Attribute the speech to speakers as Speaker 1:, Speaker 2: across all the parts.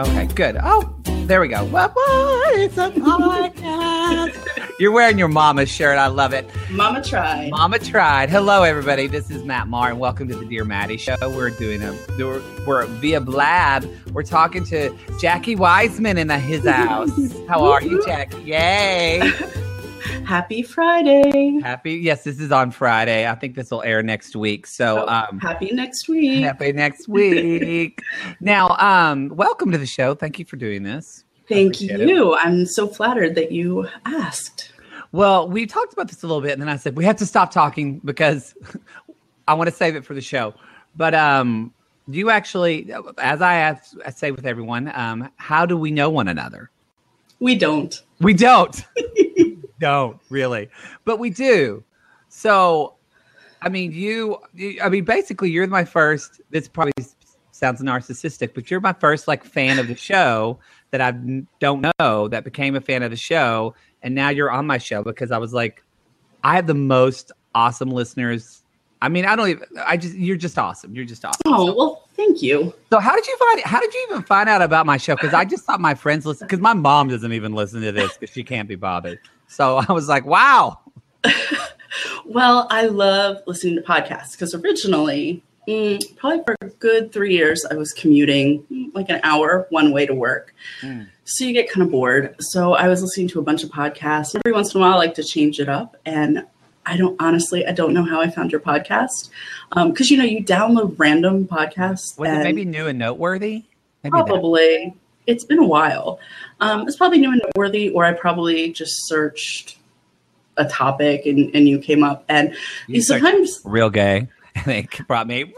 Speaker 1: Okay, good. Oh, there we go. It's a podcast. You're wearing your mama's shirt. I love it.
Speaker 2: Mama tried.
Speaker 1: Mama tried. Hello, everybody. This is Matt Marr, and welcome to the Dear Mattie Show. We're doing a we're, we're via Blab. We're talking to Jackie Weisman in the, his house. How are you, Jackie? Yay!
Speaker 2: Happy Friday.
Speaker 1: Happy. Yes, this is on Friday. I think this will air next week. So,
Speaker 2: Oh,
Speaker 1: um,
Speaker 2: happy next week.
Speaker 1: happy next week. now, um, welcome to the show. Thank you for doing this.
Speaker 2: Thank
Speaker 1: appreciate it.
Speaker 2: you. I'm so flattered that you asked.
Speaker 1: Well, we talked about this a little bit, and then I said we have to stop talking because I want to save it for the show. But um, do you actually, as I, ask, I say with everyone, um, how do we know one another?
Speaker 2: We don't.
Speaker 1: We don't. don't really, but we do. So, I mean, you, you. I mean, basically, you're my first. This probably sounds narcissistic, but you're my first like fan of the show that I don't know that became a fan of the show, and now you're on my show because I was like, I have the most awesome listeners. I mean, I don't even. I just you're just awesome. You're just awesome.
Speaker 2: Oh, well, thank you.
Speaker 1: So how did you find? How did you even find out about my show? Because I just thought my friends listen. Because my mom doesn't even listen to this because she can't be bothered. So I was like, wow.
Speaker 2: Well, I love listening to podcasts because originally, mm, probably for a good three years, I was commuting mm, like an hour one way to work.
Speaker 1: Mm.
Speaker 2: So you get kind of bored. So I was listening to a bunch of podcasts. Every once in a while, I like to change it up. And I don't honestly, I don't know how I found your podcast because you know you download random podcasts.
Speaker 1: Was it
Speaker 2: and
Speaker 1: maybe new and noteworthy? Maybe that.
Speaker 2: It's been a while. Um, it's probably new and noteworthy, or I probably just searched a topic and, and you came up. And
Speaker 1: You
Speaker 2: sometimes
Speaker 1: real gay. And they brought me.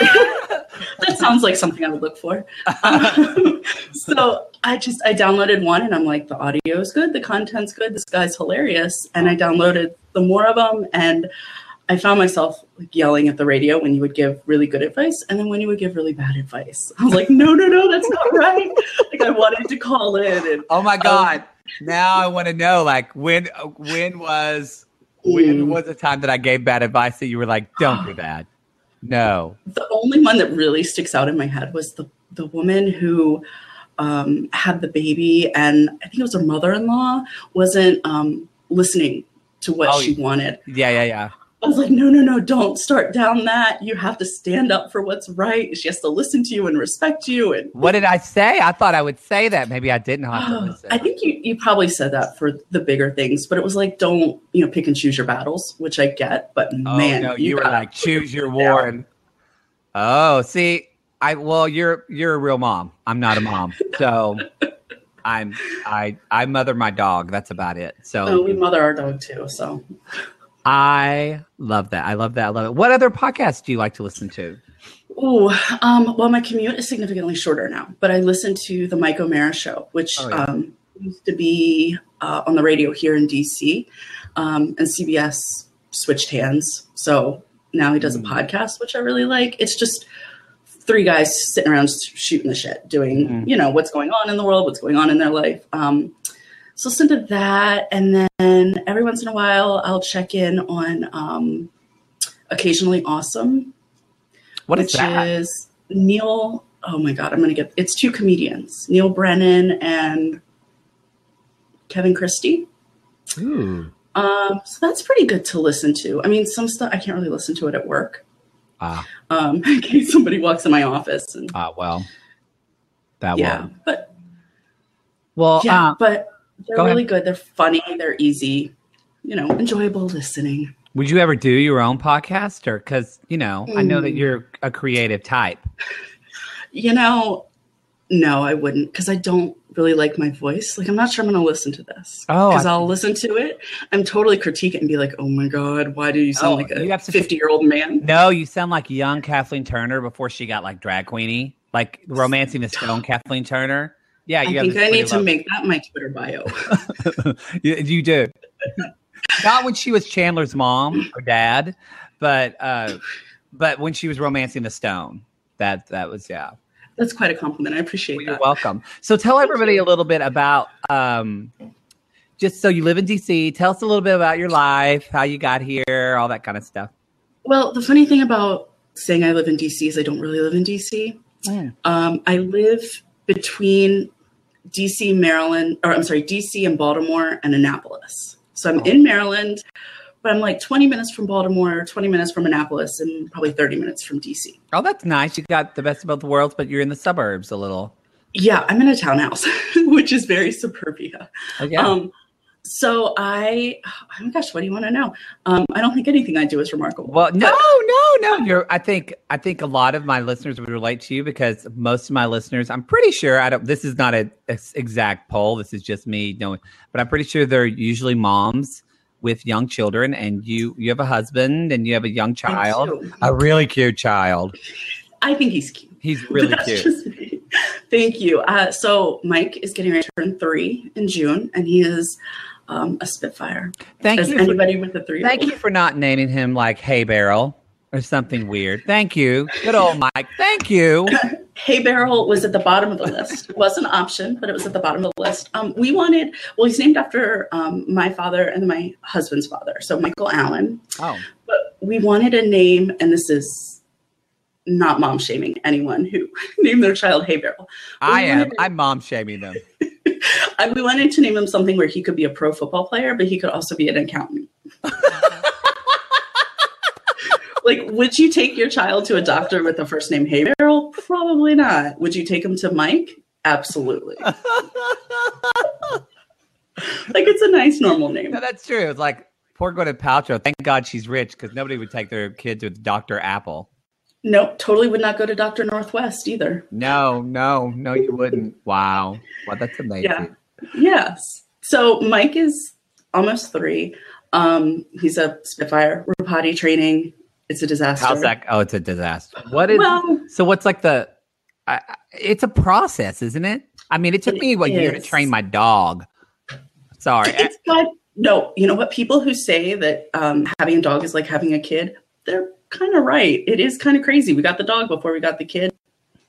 Speaker 2: that sounds like something I would look for. Um, so I just I downloaded one and I'm like, the audio is good, the content's good, this guy's hilarious, and I downloaded the more of them and. I found myself like yelling at the radio when you would give really good advice, and then when you would give really bad advice, I was like, "No, no, no, that's not right." like I wanted to call in, and
Speaker 1: Oh my god! now I want to know, like, when when was when
Speaker 2: Mm.
Speaker 1: was the time that I gave bad advice that you were like, don't do that? No.
Speaker 2: the only one that really sticks out in my head was the the woman who um, had the baby, and I think it was her mother in law wasn't um, listening to what
Speaker 1: Oh,
Speaker 2: she wanted.
Speaker 1: Yeah, yeah, yeah.
Speaker 2: I was like, no, no, no, don't start down that. You have to stand up for what's right. She has to listen to you and respect you. And
Speaker 1: What did I say? I thought I would say that. Maybe I didn't have to oh, listen.
Speaker 2: I think you, you probably said that for the bigger things, but it was like, don't, you know, pick and choose your battles, which I get, but
Speaker 1: Oh
Speaker 2: man,
Speaker 1: no, you, were like choose your war and Oh, see, I well, you're you're a real mom. I'm not a mom. So I'm I I mother my dog. That's about it. So
Speaker 2: Oh, we mother our dog too. So
Speaker 1: I love that. I love that. I love it. What other podcasts do you like to listen to?
Speaker 2: Ooh, um, well, my commute is significantly shorter now, but I listen to the Mike O'Meara show, which
Speaker 1: Oh, yeah.
Speaker 2: um, used to be uh, on the radio here in DC, um, and CBS switched hands. So now he does a
Speaker 1: Mm.
Speaker 2: podcast, which I really like. It's just three guys sitting around shooting the shit, doing
Speaker 1: Mm.
Speaker 2: you know what's going on in the world, what's going on in their life. Um, so listen to that, and then every once in a while, I'll check in on um, occasionally awesome
Speaker 1: What is that?
Speaker 2: is Neal. Oh my God, I'm gonna get. It's two comedians, Neal Brennan and Kevin Christie.
Speaker 1: Ooh.
Speaker 2: Um, so that's pretty good to listen to. I mean, some stuff I can't really listen to it at work.
Speaker 1: Ah,
Speaker 2: Um, in case somebody walks in my office and
Speaker 1: ah, well. That
Speaker 2: yeah,
Speaker 1: will.
Speaker 2: but
Speaker 1: Well,
Speaker 2: yeah,
Speaker 1: uh,
Speaker 2: but they're
Speaker 1: go ahead.
Speaker 2: really good. They're funny. They're easy. You know, enjoyable listening.
Speaker 1: would you ever do your own podcast or cuz you know, I know that
Speaker 2: Mm.
Speaker 1: you're a creative type.
Speaker 2: You know, no, I wouldn't because I don't really like my voice. Like, I'm not sure I'm going to listen to this.
Speaker 1: Oh,
Speaker 2: because I'll listen to it. I'm totally critique it and be like, oh my God, why do you sound
Speaker 1: Oh,
Speaker 2: like a 50 year old man?
Speaker 1: No, you sound like young Kathleen Turner before she got like drag queeny, like romancing the stone Kathleen Turner. Yeah,
Speaker 2: I
Speaker 1: you have
Speaker 2: think I need to make that my Twitter bio.
Speaker 1: you, you do. Not when she was Chandler's mom or dad, but uh, but when she was romancing the stone. That that was yeah.
Speaker 2: That's quite a compliment. I appreciate
Speaker 1: Well, you're
Speaker 2: that.
Speaker 1: welcome. So tell everybody a little bit about um, just so you live in DC. Tell us a little bit about your life, how you got here, all that kind of stuff.
Speaker 2: Well, the funny thing about saying I live in DC is I don't really live in DC.
Speaker 1: Mm.
Speaker 2: Um, I live between DC, Maryland, or I'm sorry, DC and Baltimore and Annapolis. So I'm
Speaker 1: Oh.
Speaker 2: in Maryland, but I'm like 20 minutes from Baltimore, 20 minutes from Annapolis, and probably 30 minutes from DC.
Speaker 1: Oh, that's nice. You got the best of both worlds, but you're in the suburbs a little.
Speaker 2: Yeah, I'm in a townhouse, which is very suburbia.
Speaker 1: Oh, yeah.
Speaker 2: Um, so I, oh my gosh, what do you want to know? Um, I don't think anything I do is remarkable.
Speaker 1: well, no, no, no. You're. I think. I think a lot of my listeners would relate to you because most of my listeners. I'm pretty sure. I don't. This is not a, a s- exact poll. This is just me knowing. But I'm pretty sure they're usually moms with young children, and you. You have a husband, and you have a young child, a really cute child.
Speaker 2: I think he's cute.
Speaker 1: He's really cute.
Speaker 2: Thank you. Uh, so Mike is getting ready to turn three in June, and he is um, a Spitfire.
Speaker 1: Thank
Speaker 2: As
Speaker 1: you. For,
Speaker 2: anybody with a three.
Speaker 1: thank you for not naming him like Hay Barrel or something weird. Thank you. Good old Mike. Thank you.
Speaker 2: Hay Barrel was at the bottom of the list. It was an option, but it was at the bottom of the list. Um, we wanted, well, he's named after um, my father and my husband's father, so Michael Allen.
Speaker 1: Oh,
Speaker 2: But we wanted a name, and this is not mom shaming anyone who named their child Hay Barrel.
Speaker 1: I
Speaker 2: we
Speaker 1: am.
Speaker 2: wanted-
Speaker 1: I'm mom shaming them.
Speaker 2: I, we wanted to name him something where he could be a pro football player, but he could also be an accountant. like, would you take your child to a doctor with the first name Hay Barrel? Probably not. Would you take him to Mike? Absolutely. like, it's a nice, normal name.
Speaker 1: No, that's true. It's like poor Gwyneth Paltrow. Thank God she's rich because nobody would take their kid to Doctor Apple.
Speaker 2: Nope, totally would not go to Dr. Northwest either.
Speaker 1: No, no, no, you wouldn't. Wow, well, that's amazing.
Speaker 2: Yeah. Yes. So Mike is almost three. Um, he's a Spitfire. We're potty training. It's a disaster.
Speaker 1: How's that? Oh, it's a disaster. What is?
Speaker 2: Well,
Speaker 1: so what's like the? I it's a process, isn't it? I mean, it took
Speaker 2: It
Speaker 1: me what year to train my dog. Sorry,
Speaker 2: it's no. You know what? People who say that um, having a dog is like having a kid, they're kind of right. It is kind of crazy. We got the dog before we got the kid.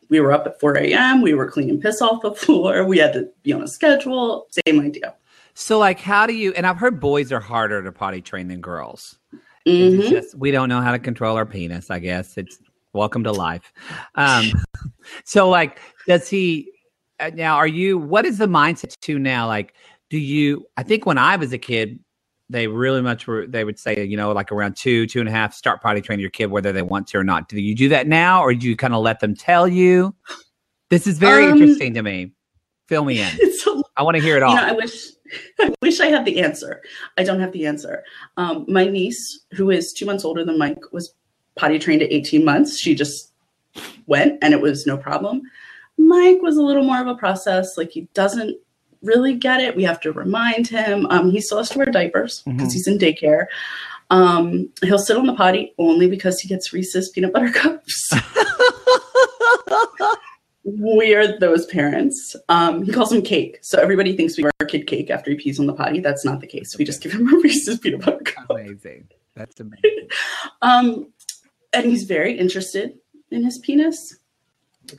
Speaker 2: We were up at 4 a.m. We were cleaning piss off the floor. We had to be on a schedule. Same idea.
Speaker 1: so like, how do you? And I've heard boys are harder to potty train than girls. It's
Speaker 2: Mhm.
Speaker 1: just we don't know how to control our penis. I guess it's welcome to life. Um, so like, does he uh, now? Are you? What is the mindset to now? Like, do you? I think when I was a kid, they really much were. They would say, you know, like around two, two and a half, start potty training your kid whether they want to or not. Do you do that now, or do you kind of let them tell you? This is very
Speaker 2: Um,
Speaker 1: interesting to me. Fill me in.
Speaker 2: A
Speaker 1: I want to hear it all.
Speaker 2: You know, I wish I wish I had the answer. I don't have the answer. Um, my niece, who is two months older than Mike, was potty trained at 18 months. She just went and it was no problem. Mike was a little more of a process. Like he doesn't really get it. We have to remind him. Um, he still has to wear diapers because
Speaker 1: Mhm.
Speaker 2: he's in daycare. Um, he'll sit on the potty only because he gets Reese's peanut butter cups. we are those parents. Um, he calls them cake. So everybody thinks we give our kid cake after he pees on the potty. That's not the case. We just give him a Reese's peanut butter cup.
Speaker 1: amazing. That's amazing.
Speaker 2: Um, and he's very interested in his penis,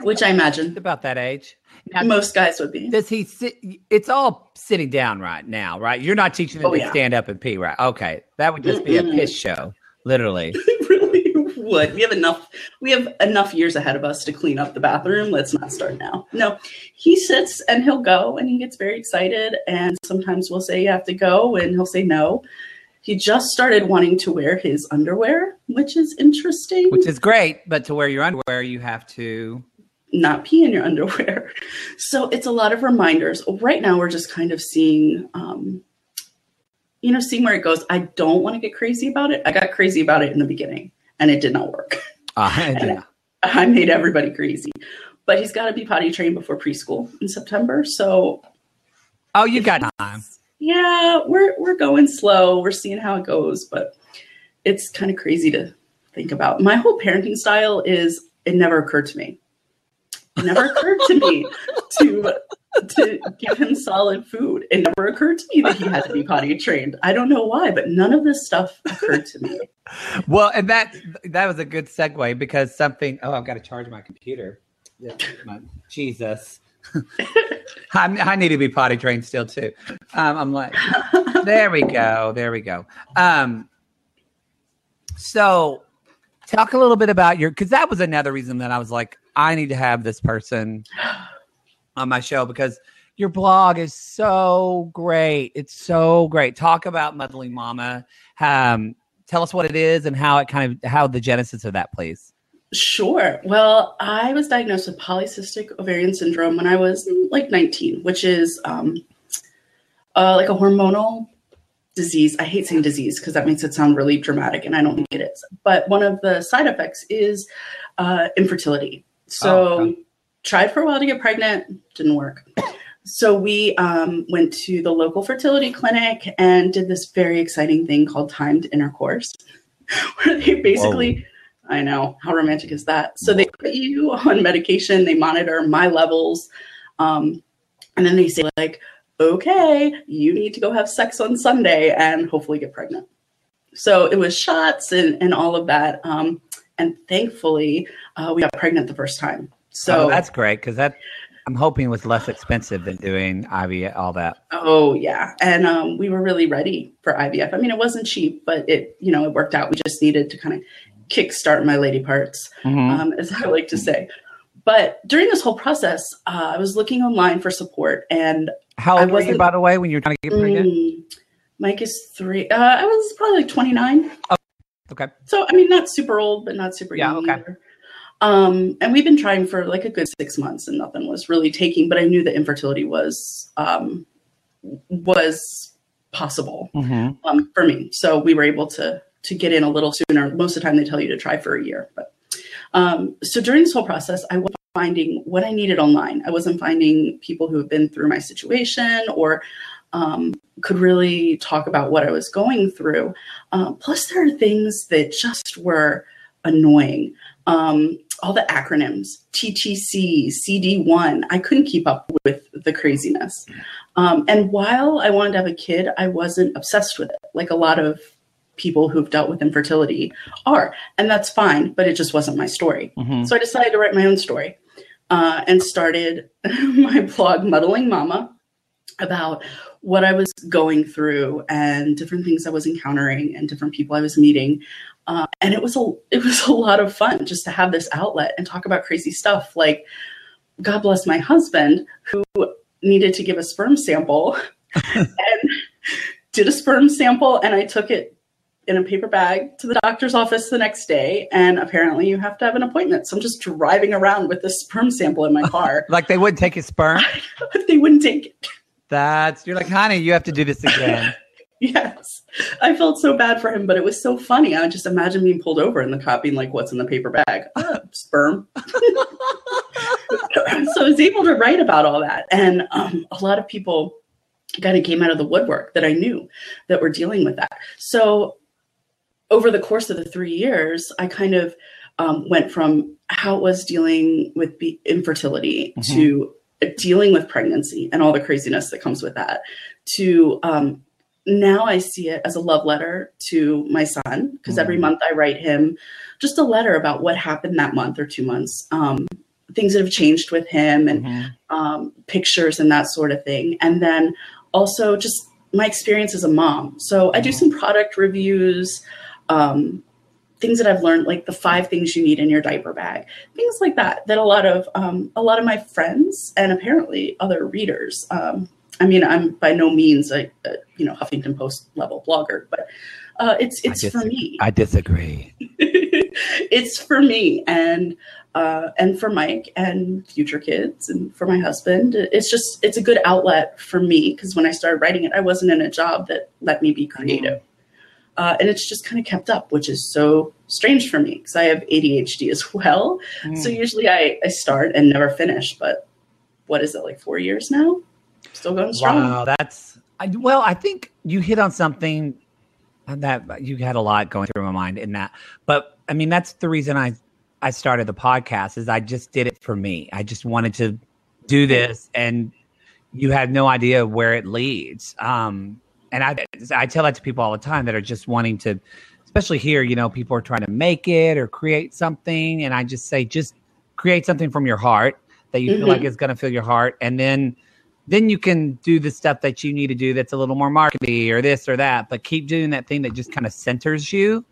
Speaker 2: which I imagine
Speaker 1: About that age. Now,
Speaker 2: most guys would be.
Speaker 1: Does he sit? It's all sitting down right now, right? You're not teaching him
Speaker 2: Oh,
Speaker 1: to
Speaker 2: yeah.
Speaker 1: stand up and pee, right? Okay, that would just be a piss show, literally.
Speaker 2: Really would. We have enough. We have enough years ahead of us to clean up the bathroom. Let's not start now. No, he sits and he'll go, and he gets very excited. And sometimes we'll say you have to go, and he'll say no. He just started wanting to wear his underwear, which is interesting.
Speaker 1: Which is great, but to wear your underwear, you have to.
Speaker 2: Not pee in your underwear. So it's a lot of reminders. Right now, we're just kind of seeing, um, you know, seeing where it goes. I don't want to get crazy about it. I got crazy about it in the beginning, and it did not work.
Speaker 1: Uh, yeah.
Speaker 2: I made everybody crazy. But he's got to be potty trained before preschool in September. So
Speaker 1: Oh, you got time.
Speaker 2: yeah, we're we're going slow. We're seeing how it goes, but it's kind of crazy to think about. My whole parenting style is it never occurred to me. It never occurred to me to to give him solid food. It never occurred to me that he had to be potty trained. I don't know why, but none of this stuff occurred to me.
Speaker 1: Well, and that that was a good segue because something. Oh, I've got to charge my computer. My, Jesus. I, I need to be potty trained still too. Um, I'm like, there we go, there we go. Um, so, talk a little bit about your because that was another reason that I was like, I need to have this person on my show because your blog is so great. It's so great. Talk about Muddling Momma. Um, tell us what it is and how it kind of how the genesis of that please.
Speaker 2: Sure. Well, I was diagnosed with polycystic ovarian syndrome when I was like 19, which is um, uh, like a hormonal disease. I hate saying disease because that makes it sound really dramatic, and I don't think it is. But one of the side effects is uh, infertility. So, oh, okay. tried for a while to get pregnant, didn't work. So we um, went to the local fertility clinic and did this very exciting thing called timed intercourse, where they basically. Whoa I know. How romantic is that? So they put you on medication, they monitor my levels, um, and then they say, like, okay, you need to go have sex on Sunday and hopefully get pregnant. So it was shots and, and all of that. Um, and thankfully, uh, we got pregnant the first time. So
Speaker 1: oh, that's great because that I'm hoping was less expensive than doing IVF, all that.
Speaker 2: Oh yeah, and um, we were really ready for IVF. I mean, it wasn't cheap, but it you know it worked out. We just needed to kind of kickstart my lady parts, mm-hmm. um, as I like to say. But during this whole process, uh, I was looking online for support, and
Speaker 1: how old were you, by the way, when you were trying to get pregnant? Mm,
Speaker 2: Mike is three. Uh, I was probably like twenty nine.
Speaker 1: Oh, okay.
Speaker 2: So I mean, not super old, but not super yeah, young okay. either. Um, and we've been trying for like a good six months, and nothing was really taking. But I knew that infertility was um, was possible mm-hmm. um, for me, so we were able to to get in a little sooner. Most of the time, they tell you to try for a year. But um, so during this whole process, I was finding what I needed online. I wasn't finding people who have been through my situation or um, could really talk about what I was going through. Uh, plus, there are things that just were annoying. Um, all the acronyms, TTC, CD1, I couldn't keep up with the craziness. Um, and while I wanted to have a kid, I wasn't obsessed with it, like a lot of people who've dealt with infertility are. And that's fine, but it just wasn't my story. Mm-hmm. So I decided to write my own story uh, and started my blog, Muddling Momma, about what I was going through and different things I was encountering and different people I was meeting. Uh, and it was a it was a lot of fun just to have this outlet and talk about crazy stuff. Like, God bless my husband who needed to give a sperm sample and did a sperm sample, and I took it in a paper bag to the doctor's office the next day and apparently you have to have an appointment. So i'm just driving around with this sperm sample in my car.
Speaker 1: Like they wouldn't take his sperm?
Speaker 2: They wouldn't take it.
Speaker 1: That's you're like honey you have to do this again.
Speaker 2: Yes. I felt so bad for him but it was so funny. I just imagine being pulled over and the cop being like what's in the paper bag? Uh, sperm. So i was able to write about all that and um, a lot of people kind of came out of the woodwork that I knew that were dealing with that. So over the course of the three years, I kind of um, went from how it was dealing with be- infertility mm-hmm. to dealing with pregnancy and all the craziness that comes with that to um, now I see it as a love letter to my son because mm-hmm. every month I write him just a letter about what happened that month or two months, um, things that have changed with him, and mm-hmm. um, pictures and that sort of thing. And then also just my experience as a mom. So I do mm-hmm. some product reviews um, things that I've learned, like the five things you need in your diaper bag, things like that. That a lot of um, a lot of my friends and apparently other readers. Um, I mean, I'm by no means a, a, you know Huffington Post level blogger, but uh, it's it's dis- for me.
Speaker 1: I disagree.
Speaker 2: it's for me and uh, and for Mike and future kids and for my husband. It's just it's a good outlet for me because when I started writing it, I wasn't in a job that let me be creative. Uh, and it's just kind of kept up, which is so strange for me because I have ADHD as well. Mm. So usually I, I start and never finish. But what is it like four years now? Still going strong.
Speaker 1: Wow, that's I, well. I think you hit on something that you had a lot going through my mind in that. But I mean, that's the reason I I started the podcast is I just did it for me. I just wanted to do this, and you have no idea where it leads. Um, and I I tell that to people all the time that are just wanting to, especially here. You know, people are trying to make it or create something, and I just say just create something from your heart that you mm-hmm. feel like mm-hmm. is going to fill your heart, and then then you can do the stuff that you need to do that's a little more markety or this or that, but keep doing that thing that just kind of centers you.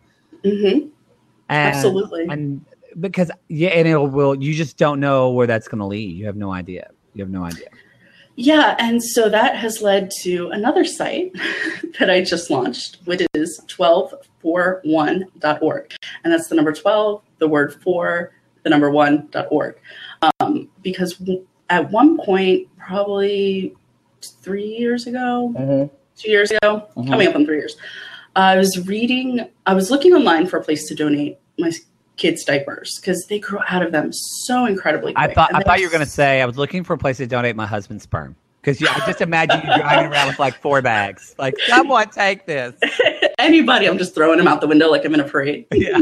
Speaker 2: Mm-hmm.
Speaker 1: And,
Speaker 2: Absolutely.
Speaker 1: And because yeah, and it will you just don't know where that's going to lead. You have no idea. You have no idea.
Speaker 2: Yeah, and so that has led to another site that I just launched, which is 12for1.org. And that's the number 12, the word for, the number one.org. Um, because at one point, probably three years ago,
Speaker 1: Mm-hmm.
Speaker 2: two years ago,
Speaker 1: Mhm.
Speaker 2: coming up on three years, I was reading, I was looking online for a place to donate my kids' diapers because they grow out of them so incredibly quick.
Speaker 1: I thought I thought you were going to say I was looking for a place to donate my husband's sperm because yeah, I just imagine you driving around with like four bags. Like someone take this.
Speaker 2: anybody. I'm just throwing them out the window like I'm in a parade.
Speaker 1: Yeah.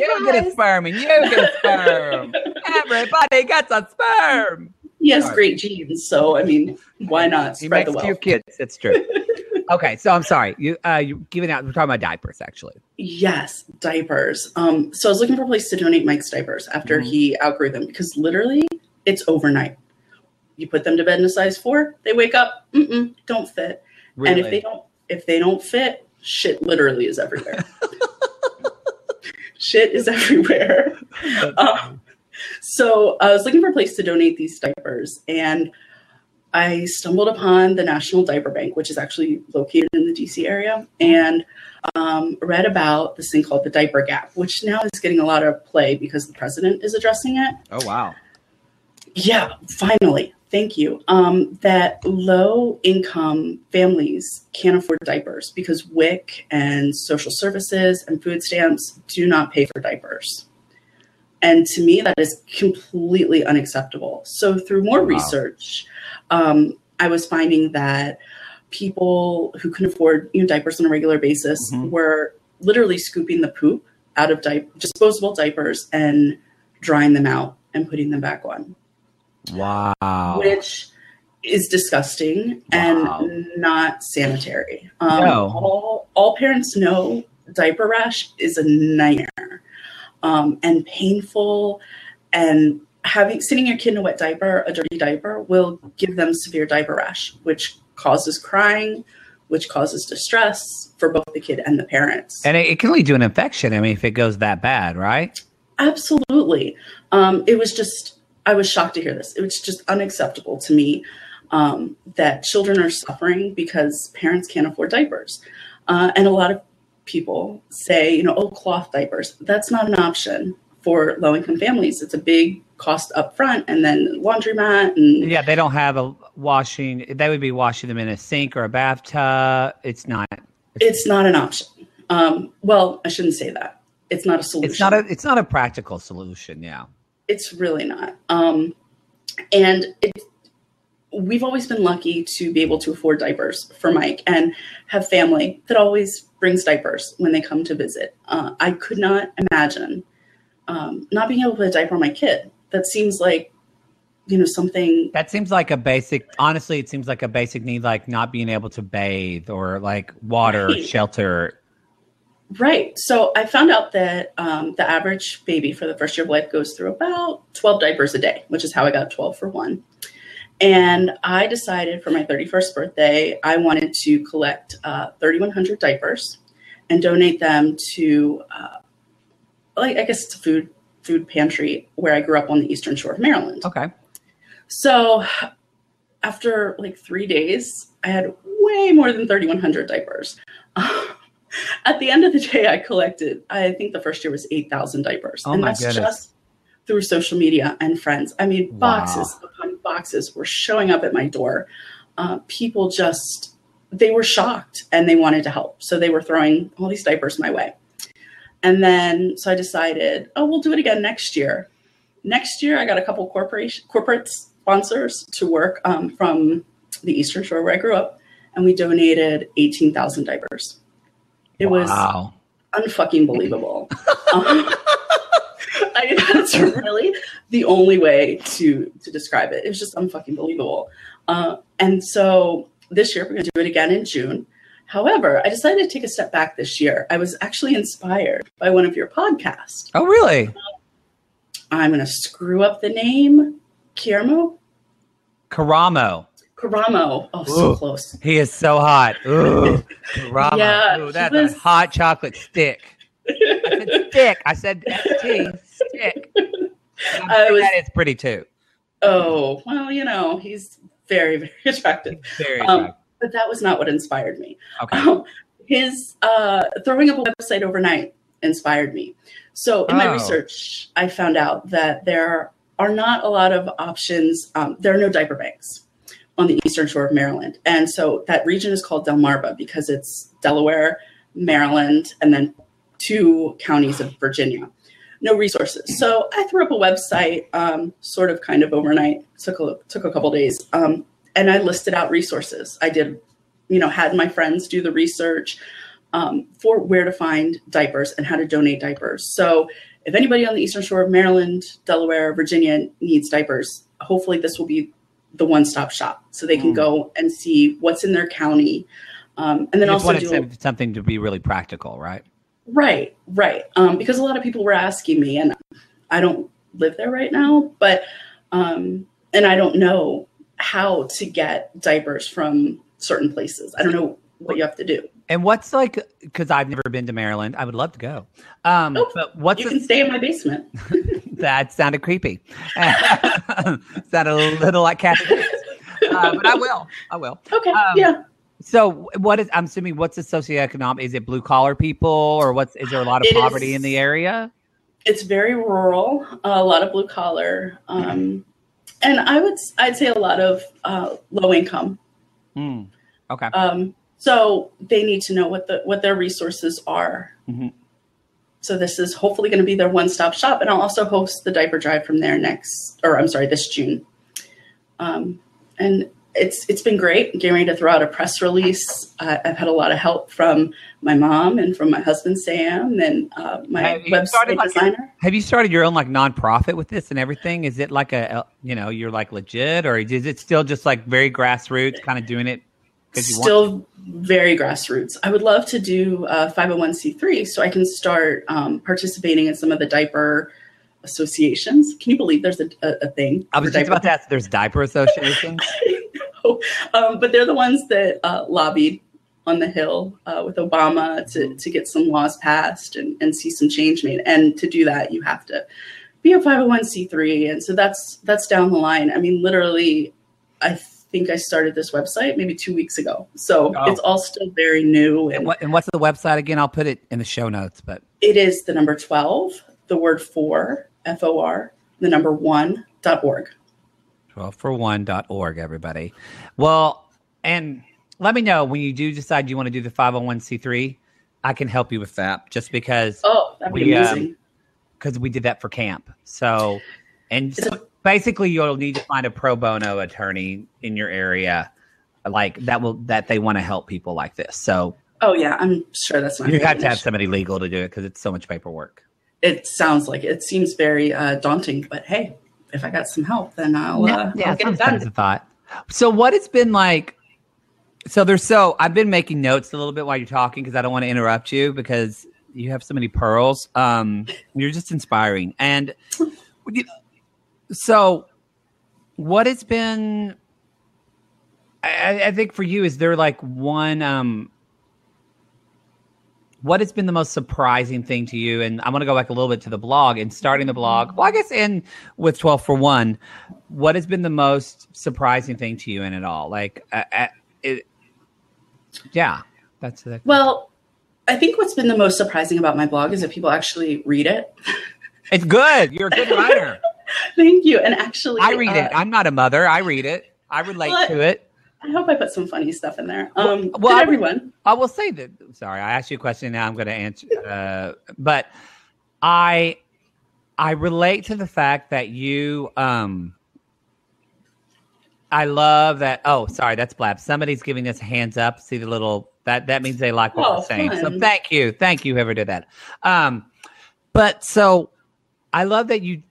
Speaker 1: you get a sperm and you get a sperm. Everybody gets a sperm.
Speaker 2: He has
Speaker 1: Sorry.
Speaker 2: great genes, so I mean, why not
Speaker 1: He
Speaker 2: spread
Speaker 1: makes
Speaker 2: the wealth?
Speaker 1: kids. It's true. Okay, so I'm sorry. You uh you giving out. We're talking about diapers actually.
Speaker 2: Yes, diapers. Um, so I was looking for a place to donate Mike's diapers after
Speaker 1: Mhm.
Speaker 2: he outgrew them because literally it's overnight. You put them to bed in a size four, they wake up, mm-mm, don't fit, Really? and if they don't, if they don't fit, shit literally is everywhere. shit is everywhere. Um, so I was looking for a place to donate these diapers, and I stumbled upon the National Diaper Bank, which is actually located in the DC area, and um, read about this thing called the Diaper Gap, which now is getting a lot of play because the president is addressing it.
Speaker 1: oh wow.
Speaker 2: Yeah, finally. Thank you. Um, that low income families can't afford diapers because WIC and social services and food stamps do not pay for diapers. And to me, that is completely unacceptable. So, through more
Speaker 1: Wow.
Speaker 2: research, um, I was finding that people who can afford you know, diapers on a regular basis
Speaker 1: Mhm.
Speaker 2: were literally scooping the poop out of di- disposable diapers and drying them out and putting them back on
Speaker 1: Wow.
Speaker 2: which is disgusting
Speaker 1: Wow.
Speaker 2: and not sanitary. Um,
Speaker 1: No.
Speaker 2: all, all parents know diaper rash is a nightmare um, and painful, and having sitting your kid in a wet diaper, a dirty diaper, will give them severe diaper rash, which causes crying, which causes distress for both the kid and the parents.
Speaker 1: and it, it can lead to an infection. I mean, if it goes that bad, right?
Speaker 2: Absolutely. Um, it was just, I was shocked to hear this. It was just unacceptable to me um, that children are suffering because parents can't afford diapers. Uh, and a lot of people say, you know, oh, cloth diapers. That's not an option for low income families. It's a big cost up front and then laundromat and
Speaker 1: Yeah, they don't have a washing. They would be washing them in a sink or a bathtub. It's not.
Speaker 2: it's not an option. Um, well, I shouldn't say that. It's not a solution.
Speaker 1: It's not a. It's not a practical solution. Yeah.
Speaker 2: it's really not. Um, and it, we've always been lucky to be able to afford diapers for Mike and have family that always brings diapers when they come to visit. Uh, I could not imagine um, not being able to put a diaper on my kid. That seems like, you know, something.
Speaker 1: That seems like a basic. Honestly, it seems like a basic need, like not being able to bathe or like water,
Speaker 2: Right.
Speaker 1: shelter.
Speaker 2: Right. So I found out that um, the average baby for the first year of life goes through about 12 diapers a day, which is how I got 12 for one. And I decided for my 31st birthday, I wanted to collect uh, 3,100 diapers and donate them to, uh, like, I guess it's a food food pantry where I grew up on the Eastern Shore of Maryland.
Speaker 1: Okay.
Speaker 2: So after like three days, I had way more than 3,100 diapers. At the end of the day, I collected, I think the first year was 8,000 diapers.
Speaker 1: Oh
Speaker 2: and that's
Speaker 1: goodness.
Speaker 2: just through social media and friends. I mean,
Speaker 1: Wow.
Speaker 2: boxes upon boxes were showing up at my door. Uh, people just, they were shocked and they wanted to help. So they were throwing all these diapers my way. And then, so I decided, oh, we'll do it again next year. Next year, I got a couple corporation corporate sponsors to work um, from the Eastern Shore where I grew up, and we donated eighteen thousand diapers. It was unfucking believable. um, I, that's really the only way to to describe it. It was just unfucking believable. Uh, and so this year we're going to do it again in June. However, I decided to take a step back this year. I was actually inspired by one of your podcasts.
Speaker 1: Oh, really?
Speaker 2: I'm going to screw up the name. Kiermo?
Speaker 1: Karamo.
Speaker 2: Karamo. Oh, so close.
Speaker 1: He is so hot. Ooh, Karamo.
Speaker 2: Yeah,
Speaker 1: Ooh, that's
Speaker 2: was-
Speaker 1: a hot chocolate stick. I said stick. I said ST, stick.
Speaker 2: I was-
Speaker 1: that is pretty too.
Speaker 2: Oh, well, you know, he's very, very attractive.
Speaker 1: Very
Speaker 2: Um,
Speaker 1: attractive.
Speaker 2: but that was not what inspired me.
Speaker 1: okay.
Speaker 2: Um, his uh, throwing up a website overnight inspired me. So in my
Speaker 1: Oh.
Speaker 2: research, I found out that there are not a lot of options. Um, there are no diaper banks on the eastern shore of Maryland, and so that region is called Delmarva because it's Delaware, Maryland, and then two counties of Virginia. No resources. So I threw up a website, um, sort of, kind of overnight. took a took a couple days, um, and I listed out resources. I did you know, had my friends do the research um, for where to find diapers and how to donate diapers. So, if anybody on the eastern shore of Maryland, Delaware, Virginia needs diapers, hopefully this will be the one-stop shop, so they can
Speaker 1: Mm.
Speaker 2: go and see what's in their county, um, and then
Speaker 1: You
Speaker 2: also do
Speaker 1: some- something to be really practical, right?
Speaker 2: Right, right. Um, because a lot of people were asking me, and I don't live there right now, but um, and I don't know how to get diapers from certain places. I don't know what you have to do.
Speaker 1: And what's like because I've never been to Maryland. I would love to go. Um,
Speaker 2: Oh,
Speaker 1: but what's
Speaker 2: You can stay in my basement.
Speaker 1: that sounded creepy. sounded a little like Kathy. Uh, but I will. I will.
Speaker 2: Okay,
Speaker 1: Um,
Speaker 2: yeah.
Speaker 1: So, what is? I'm assuming what's the socioeconomic? Is it blue collar people, or what's? Is there a lot of
Speaker 2: It
Speaker 1: poverty
Speaker 2: is-
Speaker 1: in the area?
Speaker 2: It's very rural, a lot of blue collar, um, and I would I'd say a lot of uh, low income.
Speaker 1: Hmm. Okay.
Speaker 2: Um, so they need to know what the what their resources are.
Speaker 1: Mhm.
Speaker 2: So this is hopefully going to be their one stop shop, and I'll also host the diaper drive from there next, or I'm sorry, this June. Um, and it's it's been great. I'm getting ready to throw out a press release. Uh, I've had a lot of help from my mom and from my husband Sam and uh, my website
Speaker 1: like,
Speaker 2: designer.
Speaker 1: Have you started your own like nonprofit with this and everything? Is it like a you know you're like legit, or is it still just like very grassroots, kind of doing it?
Speaker 2: Still very grassroots. I would love to do uh, 501c3 so I can start um, participating in some of the diaper associations. Can you believe there's a, a, a thing?
Speaker 1: I was just about to ask. There's diaper associations.
Speaker 2: um, but they're the ones that uh, lobbied on the Hill uh, with Obama to, to get some laws passed and, and see some change made. And to do that, you have to be a 501c3. And so that's that's down the line. I mean, literally, I think I started this website maybe two weeks ago. So
Speaker 1: Oh.
Speaker 2: it's all still very new.
Speaker 1: and,
Speaker 2: And
Speaker 1: what, and what's the website again? I'll put it in the show notes. But
Speaker 2: it is the number 12, the word for, F O R, the number one dot org.
Speaker 1: 12for1.org, everybody. Well, and let me know when you do decide you want to do the 501c3. I can help you with that just because
Speaker 2: Oh, that'd be
Speaker 1: We, um,
Speaker 2: amazing.
Speaker 1: because we did that for camp. So, and so basically, you'll need to find a pro bono attorney in your area, like that will that they want to help people like this. So
Speaker 2: oh, yeah, I'm sure that's not
Speaker 1: you have to have somebody legal to do it because it's so much paperwork.
Speaker 2: it sounds like it. it seems very uh, daunting, but hey, if I got some help, then I'll, uh, I'll get it done.
Speaker 1: a thought. So, what it's been like? So there's so I've been making notes a little bit while you're talking because I don't want to interrupt you because you have so many pearls. Um, you're just inspiring, and so what it's been. I, I think for you is there like one um what has been the most surprising thing to you? And i'm going to go back a little bit to the blog and starting the blog. Well i guess in with 12 for 1 what has been the most surprising thing to you in it all? Like uh, uh, it, yeah that's the
Speaker 2: Well, I think what's been the most surprising about my blog is that people actually read it.
Speaker 1: it's good. You're a good writer.
Speaker 2: Thank you. And actually,
Speaker 1: i read
Speaker 2: uh,
Speaker 1: it i'm not a mother. I read it. I relate
Speaker 2: Well,
Speaker 1: to it
Speaker 2: I hope I put some funny stuff in there. Um,
Speaker 1: Well-
Speaker 2: well,
Speaker 1: well, I-
Speaker 2: everyone.
Speaker 1: I will say that. Sorry, I asked you a question. Now I'm going to answer. Uh, but I I relate to the fact that you. Um, I love that. Oh, sorry, that's Blab. Somebody's giving us hands up. See the little that that means they like what
Speaker 2: Oh,
Speaker 1: we're saying. So thank you, thank you, whoever did that. Um, but so I love that you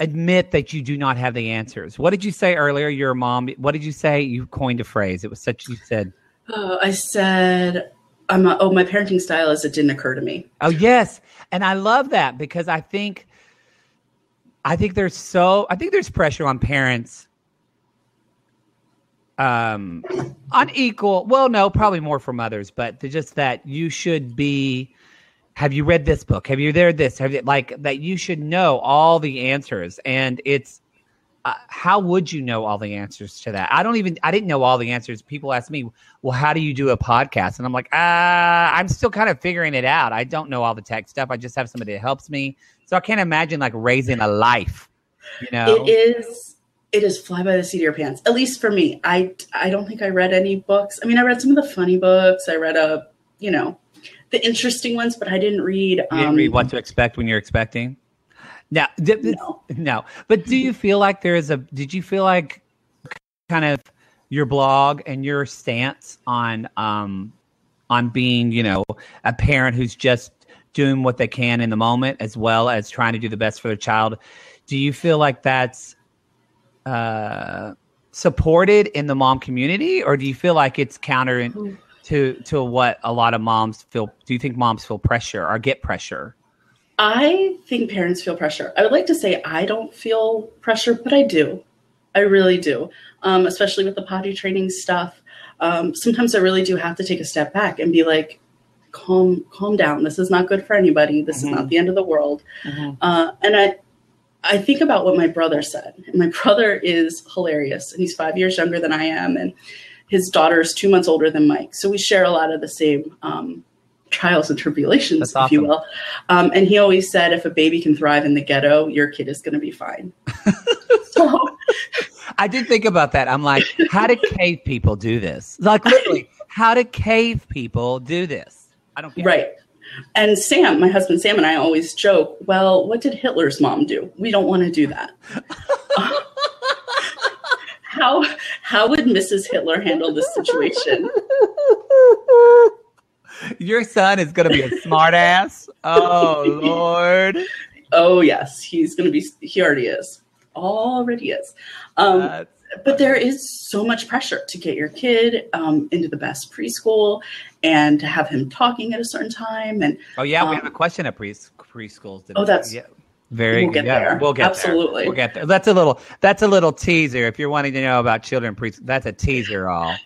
Speaker 1: admit that you do not have the answers. What did you say earlier? Your mom. What did you say? You coined a phrase. It was such. You said.
Speaker 2: Oh, I said, I'm a, oh, my parenting style is it didn't occur to me.
Speaker 1: Oh yes, and I love that because I think, I think there's so I think there's pressure on parents. Um, unequal. Well, no, probably more for mothers, but just that you should be. Have you read this book? Have you read this? Have you like that? You should know all the answers, and it's uh, how would you know all the answers to that? I don't even, I didn't know all the answers. People ask me, well, how do you do a podcast? And I'm like, uh, I'm still kind of figuring it out. I don't know all the tech stuff. I just have somebody that helps me. So I can't imagine like raising a life, you know?
Speaker 2: It is, it is fly by the seat of your pants. At least for me, I, I don't think I read any books. I mean, I read some of the funny books. I read a, you know, the interesting ones, but I didn't read.
Speaker 1: Um, didn't read what to expect when you're expecting. Now, no. no. But do you feel like there is a? Did you feel like kind of your blog and your stance on um on being you know a parent who's just doing what they can in the moment as well as trying to do the best for their child? Do you feel like that's uh supported in the mom community, or do you feel like it's counter to to what a lot of moms feel? Do you think moms feel pressure or get pressure?
Speaker 2: I think parents feel pressure. I would like to say I don't feel pressure, but I do. I really do, um, especially with the potty training stuff. Um, sometimes I really do have to take a step back and be like, calm, calm down. This is not good for anybody. This mm-hmm. is not mm-hmm. the end of the world. Mm-hmm. Uh, and I, I think about what my brother said. My brother is hilarious, and he's five years younger than I am, and his daughter is two months older than Mike. So we share a lot of the same um, trials and tribulations, if you will. Um, and he always said, if a baby can thrive in the ghetto, your kid is going to be fine.
Speaker 1: so, I did think about that. I'm like, how did cave people do this? Like, literally, how did cave people do this? I don't get
Speaker 2: Right. And Sam, my husband Sam, and I always joke, well, what did Hitler's mom do? We don't want to do that. how how would Mrs. Hitler handle this situation?
Speaker 1: Your son is going to be a smartass. Oh Lord.
Speaker 2: Oh yes, he's going to be. He already is. Already is. Um, but there is so much pressure to get your kid um, into the best preschool and to have him talking at a certain time. And
Speaker 1: oh yeah, um, we have a question at pre- preschools.
Speaker 2: Oh, that's yeah.
Speaker 1: Very
Speaker 2: we'll
Speaker 1: good.
Speaker 2: yeah, there.
Speaker 1: We'll get
Speaker 2: Absolutely.
Speaker 1: there. We'll get there. That's a little. That's a little teaser. If you're wanting to know about children pre, that's a teaser. All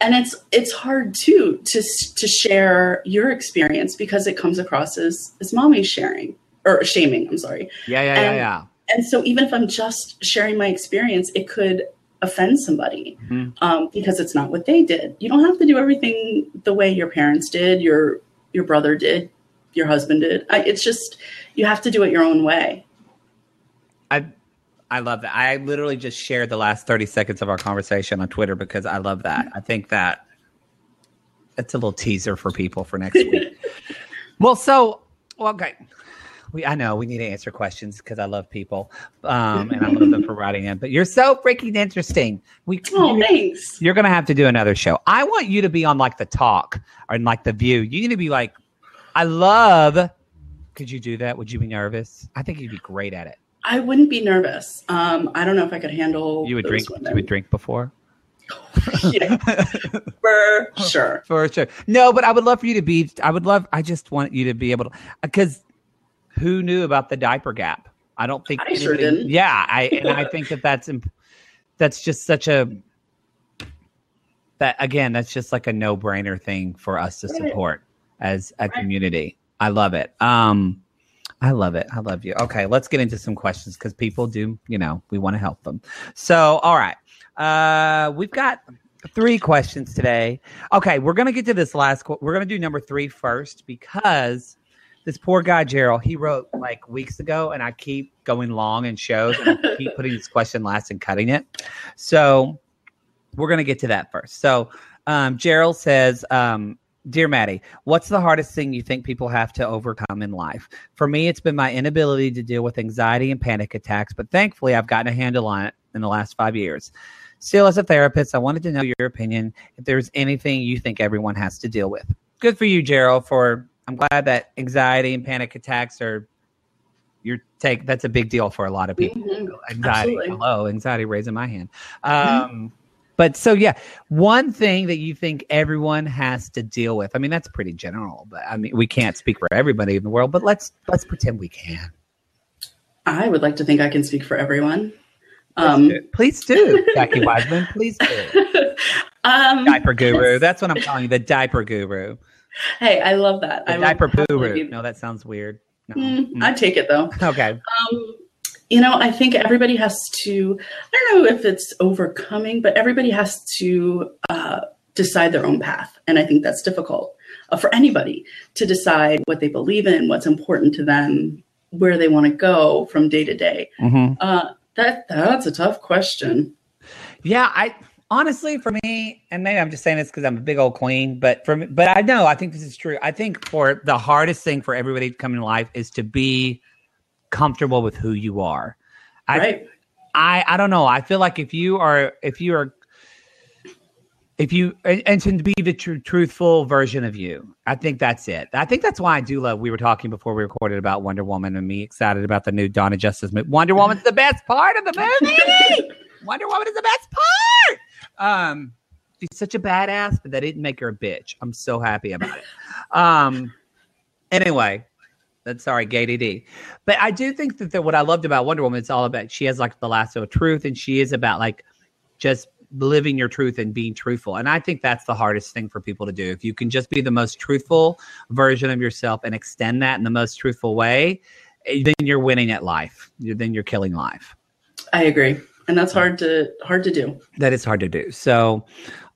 Speaker 2: and it's it's hard too to to share your experience because it comes across as as mommy sharing or shaming. I'm sorry.
Speaker 1: Yeah, yeah,
Speaker 2: and,
Speaker 1: yeah, yeah.
Speaker 2: And so even if I'm just sharing my experience, it could offend somebody mm-hmm. um, because it's not what they did. You don't have to do everything the way your parents did, your your brother did, your husband did. I, it's just you have to do it your own way.
Speaker 1: I I love that. I literally just shared the last 30 seconds of our conversation on Twitter because I love that. I think that it's a little teaser for people for next week. well, so, well, okay. We, I know we need to answer questions because I love people, um, and I love them for writing in. But you're so freaking interesting. We
Speaker 2: oh thanks.
Speaker 1: You're gonna have to do another show. I want you to be on like the talk or in like the view. You need to be like, I love. Could you do that? Would you be nervous? I think you'd be great at it.
Speaker 2: I wouldn't be nervous. Um, I don't know if I could handle.
Speaker 1: You would drink. Women. You would drink before.
Speaker 2: yeah, for sure.
Speaker 1: For sure. No, but I would love for you to be. I would love. I just want you to be able to. Because who knew about the diaper gap? I don't think.
Speaker 2: I anybody, sure didn't.
Speaker 1: Yeah, I and I think that that's that's just such a that again. That's just like a no brainer thing for us to support right. as a right. community. I love it. Um, I love it. I love you. Okay, let's get into some questions because people do, you know, we want to help them. So, all right. Uh, we've got three questions today. Okay, we're going to get to this last. Qu- we're going to do number three first because this poor guy, Gerald, he wrote like weeks ago, and I keep going long in shows and I keep putting this question last and cutting it. So, we're going to get to that first. So, um, Gerald says, um, Dear Mattie, what's the hardest thing you think people have to overcome in life? For me, it's been my inability to deal with anxiety and panic attacks, but thankfully, I've gotten a handle on it in the last five years. Still, as a therapist, I wanted to know your opinion if there's anything you think everyone has to deal with. Good for you, Gerald. For I'm glad that anxiety and panic attacks are your take. That's a big deal for a lot of people. Mm-hmm. Anxiety, Absolutely. hello, anxiety, raising my hand. Mm-hmm. Um. But so yeah, one thing that you think everyone has to deal with. I mean, that's pretty general, but I mean, we can't speak for everybody in the world, but let's let's pretend we can.
Speaker 2: I would like to think I can speak for everyone.
Speaker 1: Um, please do, Jackie Weisman. Please do. um, diaper guru. That's what I'm calling you, the diaper guru.
Speaker 2: Hey, I love that.
Speaker 1: The I diaper guru. No, that sounds weird. No.
Speaker 2: Mm, I'd take it though.
Speaker 1: Okay.
Speaker 2: Um, you know, I think everybody has to, I don't know if it's overcoming, but everybody has to uh, decide their own path. And I think that's difficult uh, for anybody to decide what they believe in, what's important to them, where they want to go from day to day.
Speaker 1: Mm-hmm.
Speaker 2: Uh, that that's a tough question.
Speaker 1: Yeah, I honestly for me, and maybe I'm just saying this because I'm a big old queen, but for me, but I know I think this is true. I think for the hardest thing for everybody to come in life is to be comfortable with who you are. I,
Speaker 2: right.
Speaker 1: I I don't know. I feel like if you are if you are if you and, and to be the tr- truthful version of you, I think that's it. I think that's why I do love. We were talking before we recorded about Wonder Woman and me excited about the new of Justice movie. Wonder Woman's the best part of the movie. Wonder Woman is the best part. Um, she's such a badass, but that didn't make her a bitch. I'm so happy about it. Um, anyway, that's sorry, gay DD. But I do think that the, what I loved about Wonder Woman, it's all about she has like the lasso of truth, and she is about like just living your truth and being truthful. And I think that's the hardest thing for people to do. If you can just be the most truthful version of yourself and extend that in the most truthful way, eh, then you're winning at life. Then you're killing life.
Speaker 2: I agree. And that's hard to hard to do.
Speaker 1: That is hard to do. So,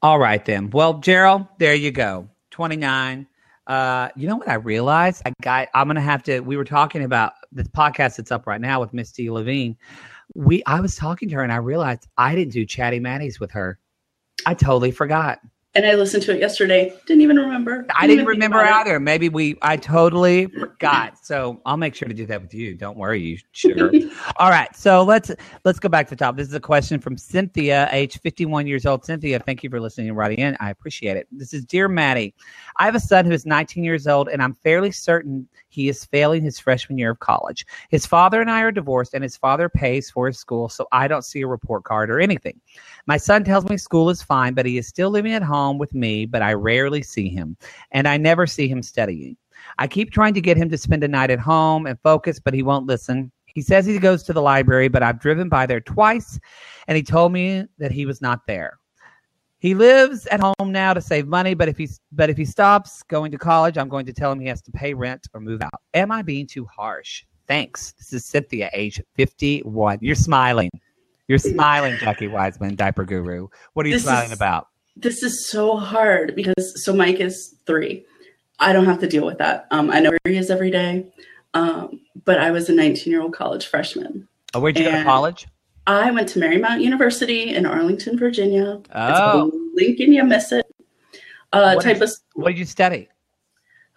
Speaker 1: all right then. Well, Gerald, there you go. 29. Uh, you know what I realized? I got I'm gonna have to we were talking about this podcast that's up right now with Misty Levine we I was talking to her and I realized I didn't do chatty matties with her. I totally forgot.
Speaker 2: And I listened to it yesterday. Didn't even remember. Didn't
Speaker 1: I didn't remember either. It. Maybe we I totally forgot. So I'll make sure to do that with you. Don't worry, you sugar. All right. So let's let's go back to the top. This is a question from Cynthia, age 51 years old. Cynthia, thank you for listening and writing in. I appreciate it. This is Dear Mattie. I have a son who is 19 years old, and I'm fairly certain he is failing his freshman year of college. His father and I are divorced, and his father pays for his school, so I don't see a report card or anything. My son tells me school is fine, but he is still living at home with me, but I rarely see him, and I never see him studying. I keep trying to get him to spend a night at home and focus, but he won't listen. He says he goes to the library, but I've driven by there twice, and he told me that he was not there. He lives at home now to save money, but if he's but if he stops going to college, I'm going to tell him he has to pay rent or move out. Am I being too harsh? Thanks. This is Cynthia, age 51. You're smiling. You're smiling, Jackie Weisman, diaper guru. What are you this smiling
Speaker 2: is,
Speaker 1: about?
Speaker 2: This is so hard because so Mike is three. I don't have to deal with that. Um, I know where he is every day. Um, but I was a 19 year old college freshman.
Speaker 1: Oh, where'd you go to college?
Speaker 2: I went to Marymount University in Arlington, Virginia.
Speaker 1: Oh.
Speaker 2: Lincoln, you miss it. Uh,
Speaker 1: what
Speaker 2: type
Speaker 1: did,
Speaker 2: of
Speaker 1: what did you study?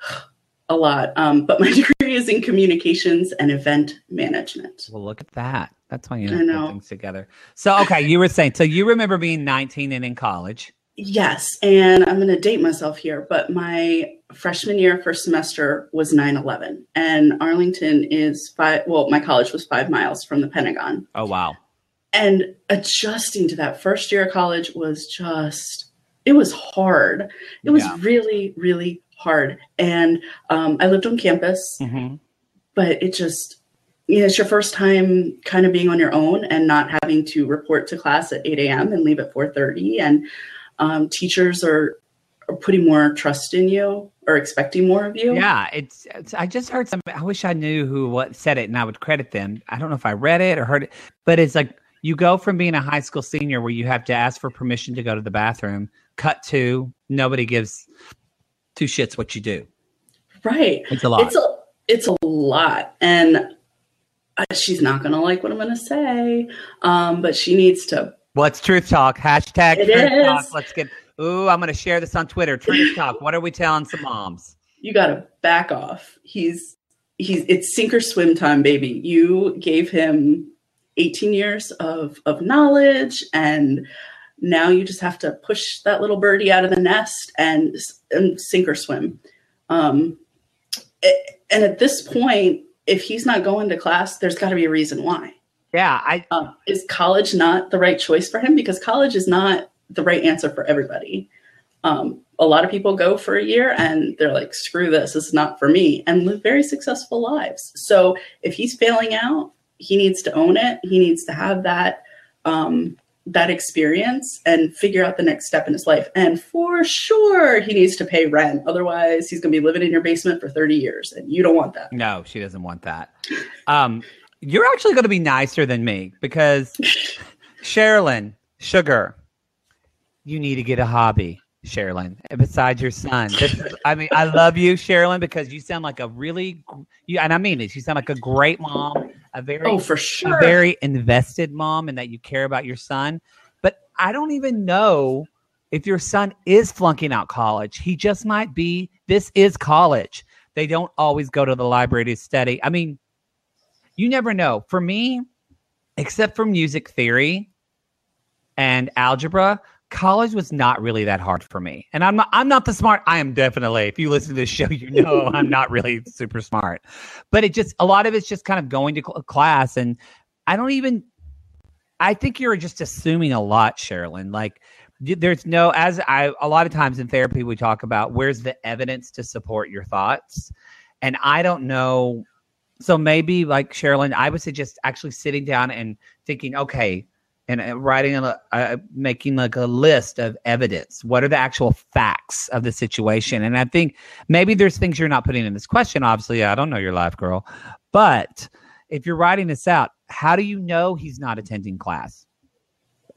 Speaker 2: A lot, um, but my degree is in communications and event management.
Speaker 1: Well, look at that. That's why you know, put things together. So, okay, you were saying. So, you remember being 19 and in college?
Speaker 2: Yes, and I'm going to date myself here, but my freshman year, first semester was 9 11. And Arlington is five, well, my college was five miles from the Pentagon.
Speaker 1: Oh, wow
Speaker 2: and adjusting to that first year of college was just it was hard it was yeah. really really hard and um, i lived on campus
Speaker 1: mm-hmm.
Speaker 2: but it just you know it's your first time kind of being on your own and not having to report to class at 8 a.m and leave at 4.30 and um, teachers are, are putting more trust in you or expecting more of you
Speaker 1: yeah it's, it's i just heard some i wish i knew who what said it and i would credit them i don't know if i read it or heard it but it's like you go from being a high school senior where you have to ask for permission to go to the bathroom, cut to nobody gives two shits what you do.
Speaker 2: Right.
Speaker 1: It's a lot.
Speaker 2: It's a it's a lot, and she's not going to like what I'm going to say, um, but she needs to.
Speaker 1: What's truth talk? Hashtag
Speaker 2: it
Speaker 1: truth
Speaker 2: is.
Speaker 1: talk. Let's get. Ooh, I'm going to share this on Twitter. Truth talk. What are we telling some moms?
Speaker 2: You got to back off. He's he's it's sink or swim time, baby. You gave him 18 years of, of knowledge and now you just have to push that little birdie out of the nest and, and sink or swim um, it, and at this point if he's not going to class there's got to be a reason why
Speaker 1: yeah i
Speaker 2: uh, is college not the right choice for him because college is not the right answer for everybody um, a lot of people go for a year and they're like screw this this is not for me and live very successful lives so if he's failing out he needs to own it. He needs to have that um, that experience and figure out the next step in his life. And for sure, he needs to pay rent. Otherwise, he's going to be living in your basement for 30 years, and you don't want that.
Speaker 1: No, she doesn't want that. Um, You're actually going to be nicer than me because Sherilyn, sugar, you need to get a hobby, Sherilyn, besides your son. This is, I mean, I love you, Sherilyn, because you sound like a really, you, and I mean this, you sound like a great mom, a very,
Speaker 2: Oh, for sure.
Speaker 1: very invested mom, and that you care about your son. But I don't even know if your son is flunking out college. He just might be. This is college. They don't always go to the library to study. I mean, you never know. For me, except for music theory and algebra, college was not really that hard for me. And I'm not, I'm not the smart. I am definitely. If you listen to this show, you know I'm not really super smart. But it just a lot of it's just kind of going to cl- class, and I don't even. I think you're just assuming a lot, Sherilyn. Like there's no as I a lot of times in therapy we talk about where's the evidence to support your thoughts, and I don't know. So maybe like Sherilyn, I would suggest actually sitting down and thinking, okay, and uh, writing a, uh, making like a list of evidence. What are the actual facts of the situation? And I think maybe there's things you're not putting in this question. Obviously, I don't know your life, girl, but if you're writing this out, how do you know he's not attending class?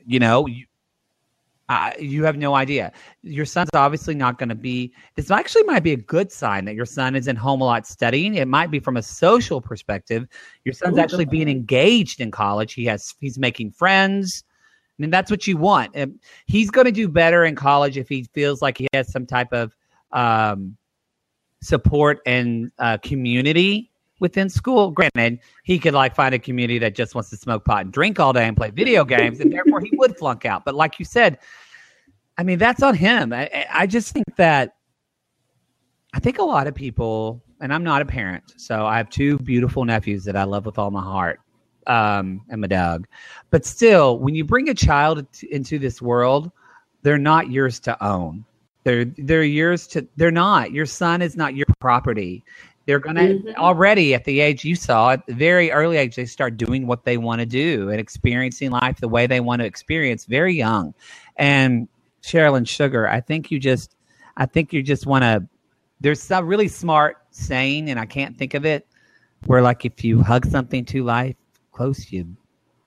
Speaker 1: You know, you, uh, you have no idea. Your son's obviously not going to be. This actually might be a good sign that your son isn't home a lot studying. It might be from a social perspective. Your son's
Speaker 2: Ooh,
Speaker 1: actually being engaged in college. He has. He's making friends. I mean, that's what you want. And he's going to do better in college if he feels like he has some type of um, support and uh, community within school. Granted, he could like find a community that just wants to smoke pot and drink all day and play video games, and therefore he would flunk out. But like you said, I mean, that's on him. I, I- just think that I think a lot of people, and I'm not a parent, so I have two beautiful nephews that I love with all my heart, um, and my dog. But still, when you bring a child into this world, they're not yours to own. They're they're yours to. They're not. Your son is not your property. They're gonna
Speaker 2: Mhm.
Speaker 1: already at the age you saw at the very early age they start doing what they want to do and experiencing life the way they want to experience very young. And Sherilyn Sugar, I think you just, I think you just want to. There's some really smart saying, and I can't think of it, where like if you hug something too life close, you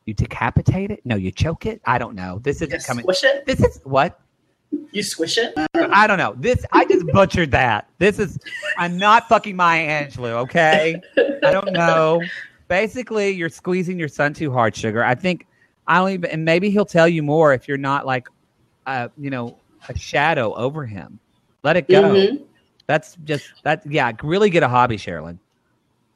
Speaker 1: you decapitate it. No, you choke it. I don't know. This isn't coming.
Speaker 2: squish it.
Speaker 1: This is what
Speaker 2: You squish it. I don't know.
Speaker 1: I don't know. This I just butchered that. This is I'm not fucking Maya Angelou, okay? I don't know. Basically, you're squeezing your son too hard, sugar. I think I don't even and maybe he'll tell you more if you're not like uh, you know, a shadow over him. Let it go.
Speaker 2: Mhm.
Speaker 1: That's just that yeah, really get a hobby, Sherilyn.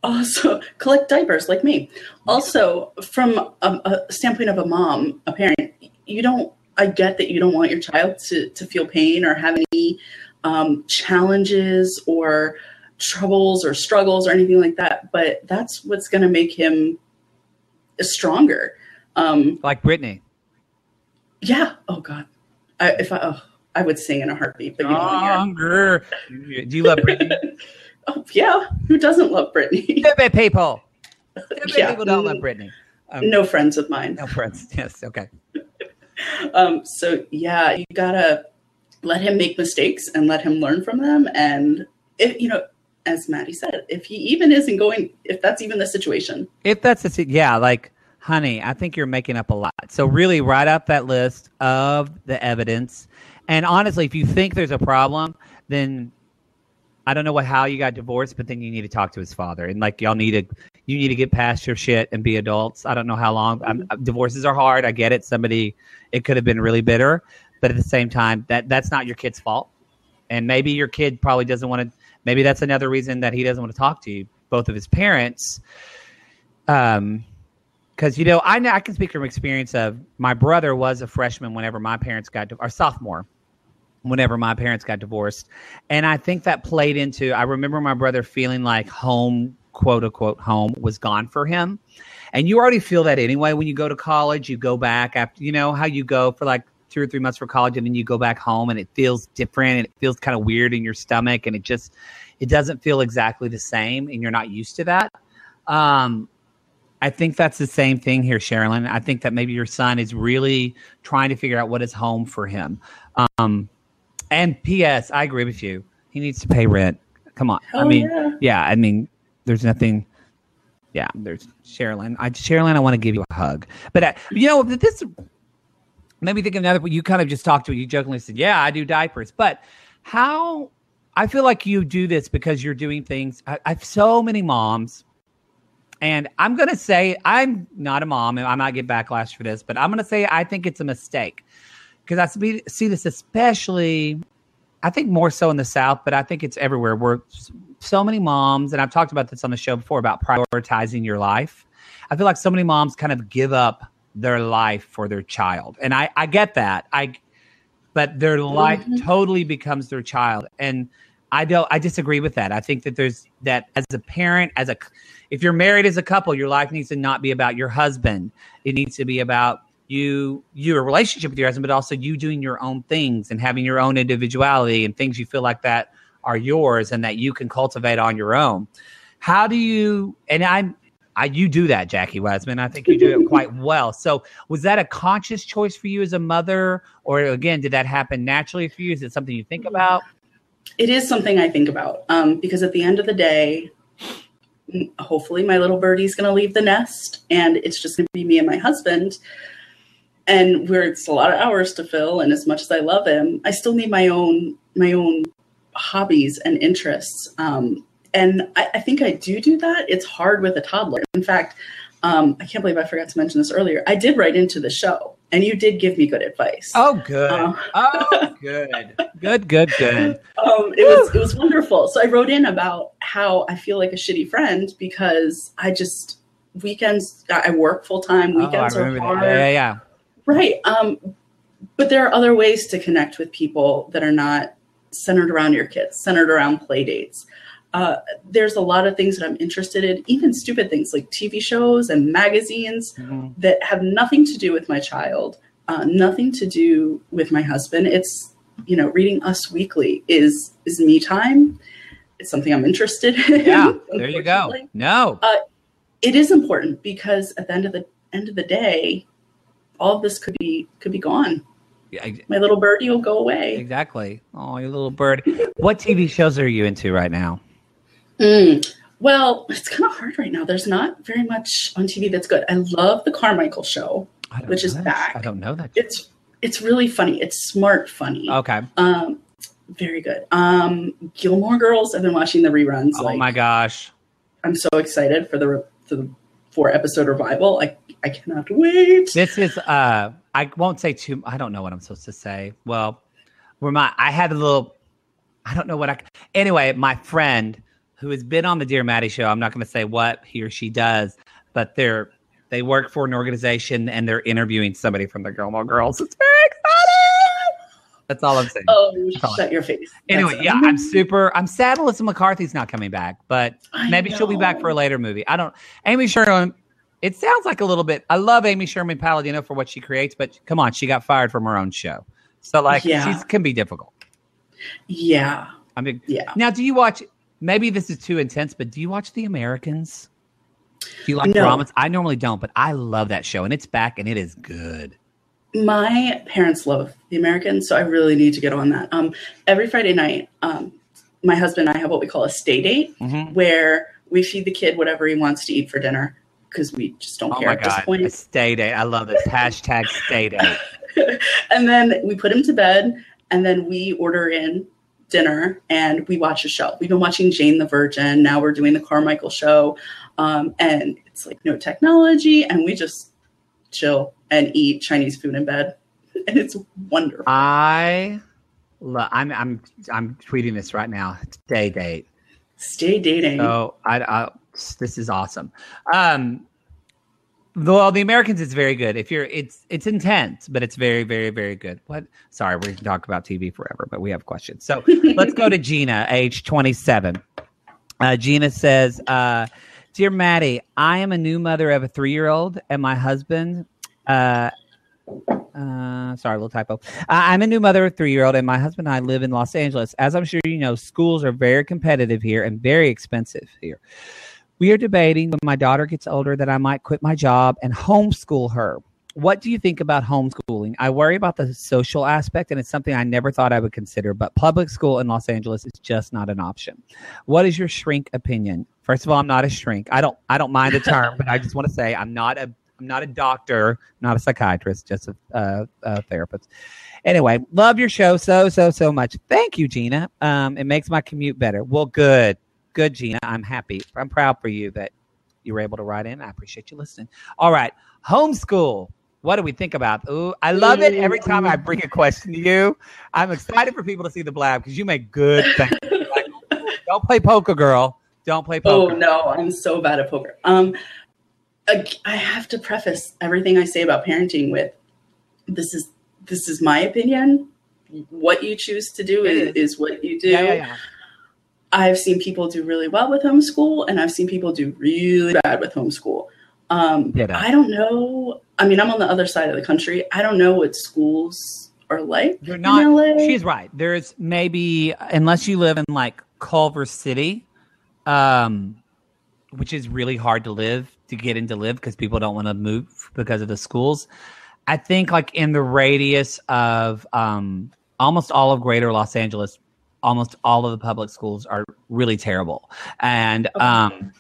Speaker 2: Also, collect diapers like me. Also, from a, a standpoint of a mom, a parent, you don't. I get that you don't want your child to to feel pain or have any um, challenges or troubles or struggles or anything like that. But that's what's going to make him stronger. Um,
Speaker 1: Like Britney.
Speaker 2: yeah. Oh God. I, if I, oh, I would sing in a heartbeat, but you.
Speaker 1: Stronger. Do you love Britney?
Speaker 2: Oh yeah. Who doesn't love Britney?
Speaker 1: Stupid people. Stupid
Speaker 2: Yeah.
Speaker 1: people don't love Britney. Um,
Speaker 2: no friends of mine.
Speaker 1: no friends. Yes. Okay.
Speaker 2: Um, so yeah, you gotta let him make mistakes and let him learn from them. And if you know, as Mattie said, if he even isn't going, if that's even the situation,
Speaker 1: If that's the yeah, like honey, I think you're making up a lot. So really write up that list of the evidence. And honestly, if you think there's a problem, then I don't know what how you got divorced, but then you need to talk to his father and like y'all need to you need to get past your shit and be adults. I don't know how long I'm, divorces are hard. I get it. Somebody it could have been really bitter, but at the same time that that's not your kid's fault. And maybe your kid probably doesn't want to maybe that's another reason that he doesn't want to talk to you, both of his parents. Um because you know I know I can speak from experience of my brother was a freshman whenever my parents got or sophomore whenever my parents got divorced and I think that played into I remember my brother feeling like home quote unquote home was gone for him and you already feel that anyway when you go to college you go back after you know how you go for like two or three months for college and then you go back home and it feels different and it feels kind of weird in your stomach and it just it doesn't feel exactly the same and you're not used to that um I think that's the same thing here, Sherilyn. I think that maybe your son is really trying to figure out what is home for him. Um, and P.S. I agree with you. He needs to pay rent. Come on. I mean,
Speaker 2: yeah.
Speaker 1: yeah. I mean, there's nothing. Yeah, there's Sherilyn. I Sherilyn, I want to give you a hug. But uh, you know, this made me think of another. You kind of just talked to. You jokingly said, "Yeah, I do diapers," but how? I feel like you do this because you're doing things. I, I have so many moms, and I'm gonna say I'm not a mom, and I might get backlash for this, but I'm gonna say I think it's a mistake because I see, see this especially. I think more so in the South, but I think it's everywhere. Where so many moms, and I've talked about this on the show before about prioritizing your life. I feel like so many moms kind of give up their life for their child, and I I get that. I but their life mm-hmm. totally becomes their child, and I don't. I disagree with that. I think that there's that as a parent, as a if you're married as a couple, your life needs to not be about your husband. It needs to be about you your relationship with your husband, but also you doing your own things and having your own individuality and things you feel like that are yours and that you can cultivate on your own. How do you and I I, you do that, Jackie Weisman. I think you do it quite well. So, was that a conscious choice for you as a mother, or again, did that happen naturally for you? Is it something you think about?
Speaker 2: It is something I think about um, because at the end of the day, hopefully, my little birdie's going to leave the nest, and it's just going to be me and my husband. And we're it's a lot of hours to fill, and as much as I love him, I still need my own my own hobbies and interests. Um, and I, I, think I do do that. It's hard with a toddler. In fact, um, I can't believe I forgot to mention this earlier. I did write into the show, and you did give me good advice.
Speaker 1: Oh, good. Um, oh, good. Good, good, good.
Speaker 2: Um, it was it was wonderful. So I wrote in about how I feel like a shitty friend because I just weekends I work full time. Oh, weekends oh, are hard.
Speaker 1: That. Yeah, yeah.
Speaker 2: Right. Um, but there are other ways to connect with people that are not centered around your kids, centered around play dates. Uh, there's a lot of things that I'm interested in, even stupid things like TV shows and magazines mm-hmm. that have nothing to do with my child, uh, nothing to do with my husband. It's you know, reading Us Weekly is is me time. It's something I'm interested in.
Speaker 1: Yeah, there you go. No, uh,
Speaker 2: it is important because at the end of the end of the day, all of this could be could be gone my little birdie will go away.
Speaker 1: Exactly. Oh, your little bird. what TV shows are you into right now?
Speaker 2: Mm, well, it's kind of hard right now. There's not very much on TV that's good. I love the Carmichael Show, which is
Speaker 1: that.
Speaker 2: back.
Speaker 1: I don't know that.
Speaker 2: It's it's really funny. It's smart funny.
Speaker 1: Okay.
Speaker 2: Um, very good. Um, Gilmore Girls. I've been watching the reruns.
Speaker 1: Oh like, my gosh!
Speaker 2: I'm so excited for the for the four episode revival. I I cannot wait.
Speaker 1: This is uh I won't say too I don't know what I'm supposed to say. Well, where my I had a little I don't know what I anyway, my friend who has been on the Dear Mattie show, I'm not gonna say what he or she does, but they're they work for an organization and they're interviewing somebody from the Girl Gilmore Girls. It's very. That's all I'm saying.
Speaker 2: Oh, shut your face.
Speaker 1: Anyway, That's yeah, I'm super. I'm sad Melissa McCarthy's not coming back, but I maybe know. she'll be back for a later movie. I don't. Amy Sherman it sounds like a little bit. I love Amy Sherman Palladino for what she creates, but come on, she got fired from her own show, so like yeah. she can be difficult.
Speaker 2: Yeah,
Speaker 1: I mean, yeah. Now, do you watch? Maybe this is too intense, but do you watch The Americans? Do you like no. dramas? I normally don't, but I love that show, and it's back, and it is good.
Speaker 2: My parents love The Americans, so I really need to get on that. Um, every Friday night, um, my husband and I have what we call a stay date, mm-hmm. where we feed the kid whatever he wants to eat for dinner because we just don't oh care at God. this point.
Speaker 1: A stay date. I love this. Hashtag stay date.
Speaker 2: and then we put him to bed and then we order in dinner and we watch a show. We've been watching Jane the Virgin. Now we're doing the Carmichael show. Um, and it's like no technology and we just chill and eat Chinese food in bed. And it's wonderful.
Speaker 1: I love, I'm, I'm, I'm tweeting this right now. Stay date.
Speaker 2: Stay dating.
Speaker 1: Oh, I, I this is awesome. Um, well, the Americans is very good. If you're, it's it's intense, but it's very, very, very good. What? Sorry, we can talk about TV forever, but we have questions. So let's go to Gina, age 27. Uh, Gina says, uh, "Dear Mattie, I am a new mother of a three-year-old, and my husband uh, uh, sorry, little typo. Uh, I'm a new mother of a three year old, and my husband and I live in Los Angeles. As I'm sure you know, schools are very competitive here and very expensive here. We are debating when my daughter gets older that I might quit my job and homeschool her. What do you think about homeschooling? I worry about the social aspect, and it's something I never thought I would consider. But public school in Los Angeles is just not an option. What is your shrink opinion? First of all, I'm not a shrink. I don't. I don't mind the term, but I just want to say I'm not a. I'm not a doctor, not a psychiatrist, just a, a therapist. Anyway, love your show so so so much. Thank you, Gina. Um, it makes my commute better. Well, good, good, Gina. I'm happy. I'm proud for you that you were able to write in. I appreciate you listening. All right, homeschool. What do we think about? Ooh, I love it every time I bring a question to you. I'm excited for people to see the blab because you make good things. Like, don't play poker, girl. Don't play poker.
Speaker 2: Oh no, I'm so bad at poker. Um, I, have to preface everything I say about parenting with this is this is my opinion. What you choose to do is,
Speaker 1: is.
Speaker 2: is what you do.
Speaker 1: Yeah, yeah, yeah.
Speaker 2: I've seen people do really well with homeschool, and I've seen people do really bad with homeschool. Um. I don't know. I mean, I'm on the other side of the country. I don't know what schools are like.
Speaker 1: You're not. She's right. There's maybe unless you live in like Culver City, um, which is really hard to live to get into live because people don't want to move because of the schools. I think like in the radius of um, almost all of Greater Los Angeles, almost all of the public schools are really terrible, and
Speaker 2: Okay.
Speaker 1: um,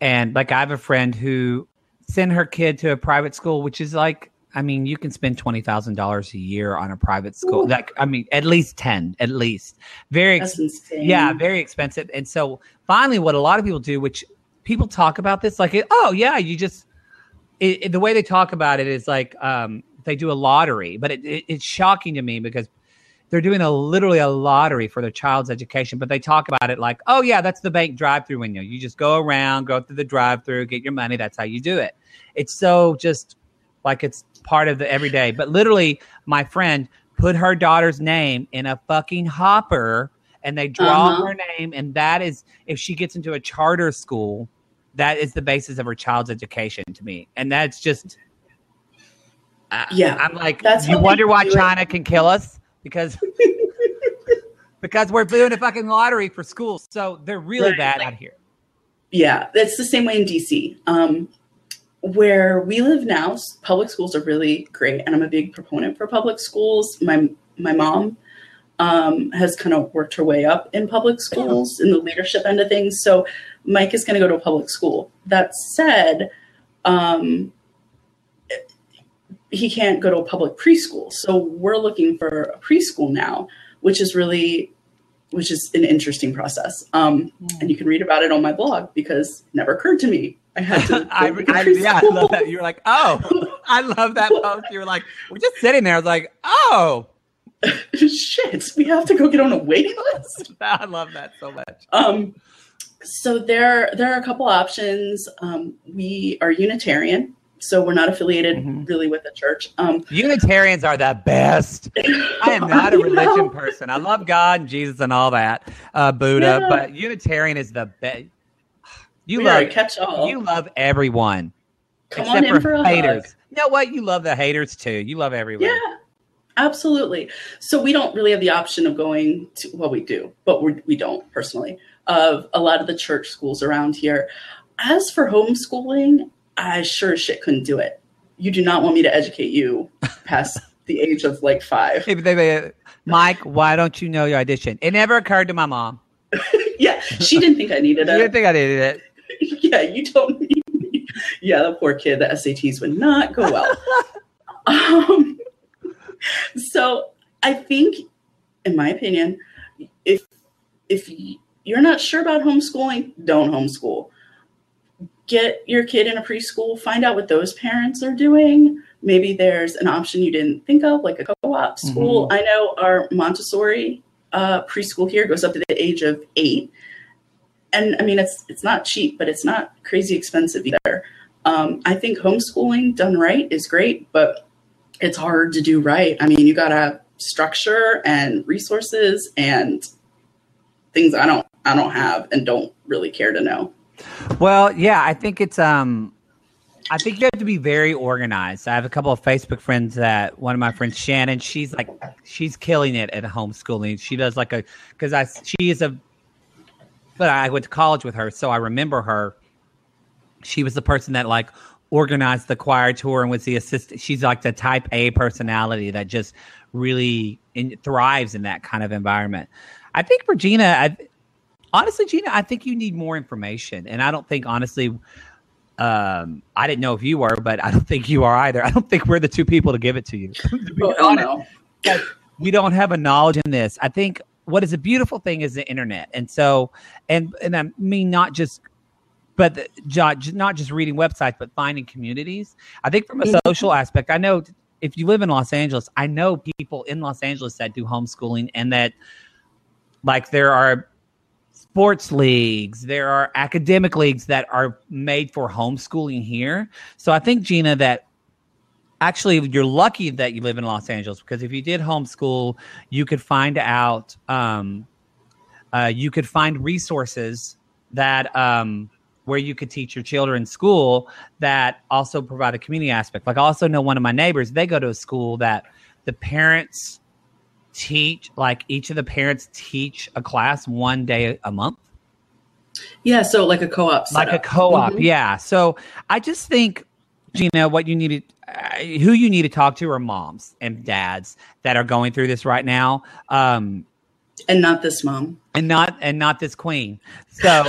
Speaker 1: and like I have a friend who sent her kid to a private school, which is like, I mean, you can spend twenty thousand dollars a year on a private school.
Speaker 2: Ooh.
Speaker 1: Like, I mean, at least ten, at least. Very, ex- yeah, very expensive. And so finally, what a lot of people do, which people talk about this, like, oh yeah, you just it, it- the way they talk about it is like um, they do a lottery, but it, it's shocking to me because they're doing a literally a lottery for their child's education, but they talk about it like, oh yeah, that's the bank drive-through window. You just go around, go through the drive-through, get your money. That's how you do it. It's so just like it's part of the everyday. But literally, my friend put her daughter's name in a fucking hopper, and they draw
Speaker 2: Uh-huh.
Speaker 1: her name, and that is if she gets into a charter school, that is the basis of her child's education to me, and that's just.
Speaker 2: Yeah,
Speaker 1: I'm like,
Speaker 2: that's
Speaker 1: you wonder why
Speaker 2: it.
Speaker 1: China can kill us because because we're doing a fucking lottery for schools, so they're really
Speaker 2: Right.
Speaker 1: bad out here.
Speaker 2: Yeah, that's the same way in DC. Um, where we live now, public schools are really great, and I'm a big proponent for public schools. My my mom um, has kind of worked her way up in public schools in the leadership end of things. So Mike is going to go to a public school. That said, um, he can't go to a public preschool. So we're looking for a preschool now, which is really which is an interesting process. Um, and you can read about it on my blog because it never occurred to me. I had to.
Speaker 1: I,
Speaker 2: to
Speaker 1: I, yeah, I love that. You were like, oh, I love that post. You were like, we're just sitting there. I was like, oh,
Speaker 2: Shit, we have to go get on a waiting list.
Speaker 1: I love that so much.
Speaker 2: Um, so there, there are a couple options. Um, we are Unitarian, so we're not affiliated
Speaker 1: Mhm.
Speaker 2: really with a church. Um,
Speaker 1: Unitarians are the best. I am not a religion
Speaker 2: know,
Speaker 1: person. I love God and Jesus and all that, uh, Buddha,
Speaker 2: Yeah.
Speaker 1: but Unitarian is the best. You
Speaker 2: we
Speaker 1: love
Speaker 2: catch-all.
Speaker 1: you love everyone
Speaker 2: Come
Speaker 1: except
Speaker 2: on in
Speaker 1: for,
Speaker 2: for a
Speaker 1: haters.
Speaker 2: hug.
Speaker 1: You know what? You love the haters too. You love everyone.
Speaker 2: Yeah, absolutely. So we don't really have the option of going to, well, we do, but we, we don't personally, of a lot of the church schools around here. As for homeschooling, I sure as shit couldn't do it. You do not want me to educate you past the age of like five.
Speaker 1: They- Mike, why don't you know your audition? It never occurred to my mom.
Speaker 2: yeah, she didn't think I needed it.
Speaker 1: You didn't think I needed it.
Speaker 2: yeah, you don't need me. Yeah, the poor kid, the SATs would not go well. um, so I think, in my opinion, if if you're not sure about homeschooling, don't homeschool. Get your kid in a preschool. Find out what those parents are doing. Maybe there's an option you didn't think of, like a co-op school. I know our Montessori uh, preschool here goes up to the age of eight, and I mean it's it's not cheap, but it's not crazy expensive either. Um, I think homeschooling done right is great, but it's hard to do right. I mean, you got to structure and resources and things I don't I don't have and don't really care to know.
Speaker 1: Well, yeah, I think it's um I think you have to be very organized. I have a couple of Facebook friends that one of my friends Shannon, she's like she's killing it at homeschooling. She does like a cuz I she is a but I went to college with her, so I remember her. She was the person that like organized the choir tour and was the assistant. She's like the type A personality that just really in, thrives in that kind of environment. I think Regina, I, honestly, Gina, I think you need more information, and I don't think honestly. Um, I didn't know if you were, but I don't think you are either. I don't think we're the two people to give it to you. to
Speaker 2: oh, honest,
Speaker 1: no. we don't have a knowledge in this. I think what is a beautiful thing is the internet, and so and and I mean not just but the, not just reading websites, but finding communities. I think from a mm-hmm. social aspect, I know if you live in Los Angeles, I know people in Los Angeles that do homeschooling and that like there are sports leagues, there are academic leagues that are made for homeschooling here. So I think Gina that actually you're lucky that you live in Los Angeles because if you did homeschool, you could find out um, uh, you could find resources that um, where you could teach your children school that also provide a community aspect. Like I also know one of my neighbors, they go to a school that the parents teach, like each of the parents teach a class one day a month.
Speaker 2: Yeah, so like a co-op,
Speaker 1: like a co-op. Mm-hmm. Yeah. So I just think, Gina, what you need to, uh, who you need to talk to are moms and dads that are going through this right now. Um,
Speaker 2: and not this mom,
Speaker 1: and not and not this queen. So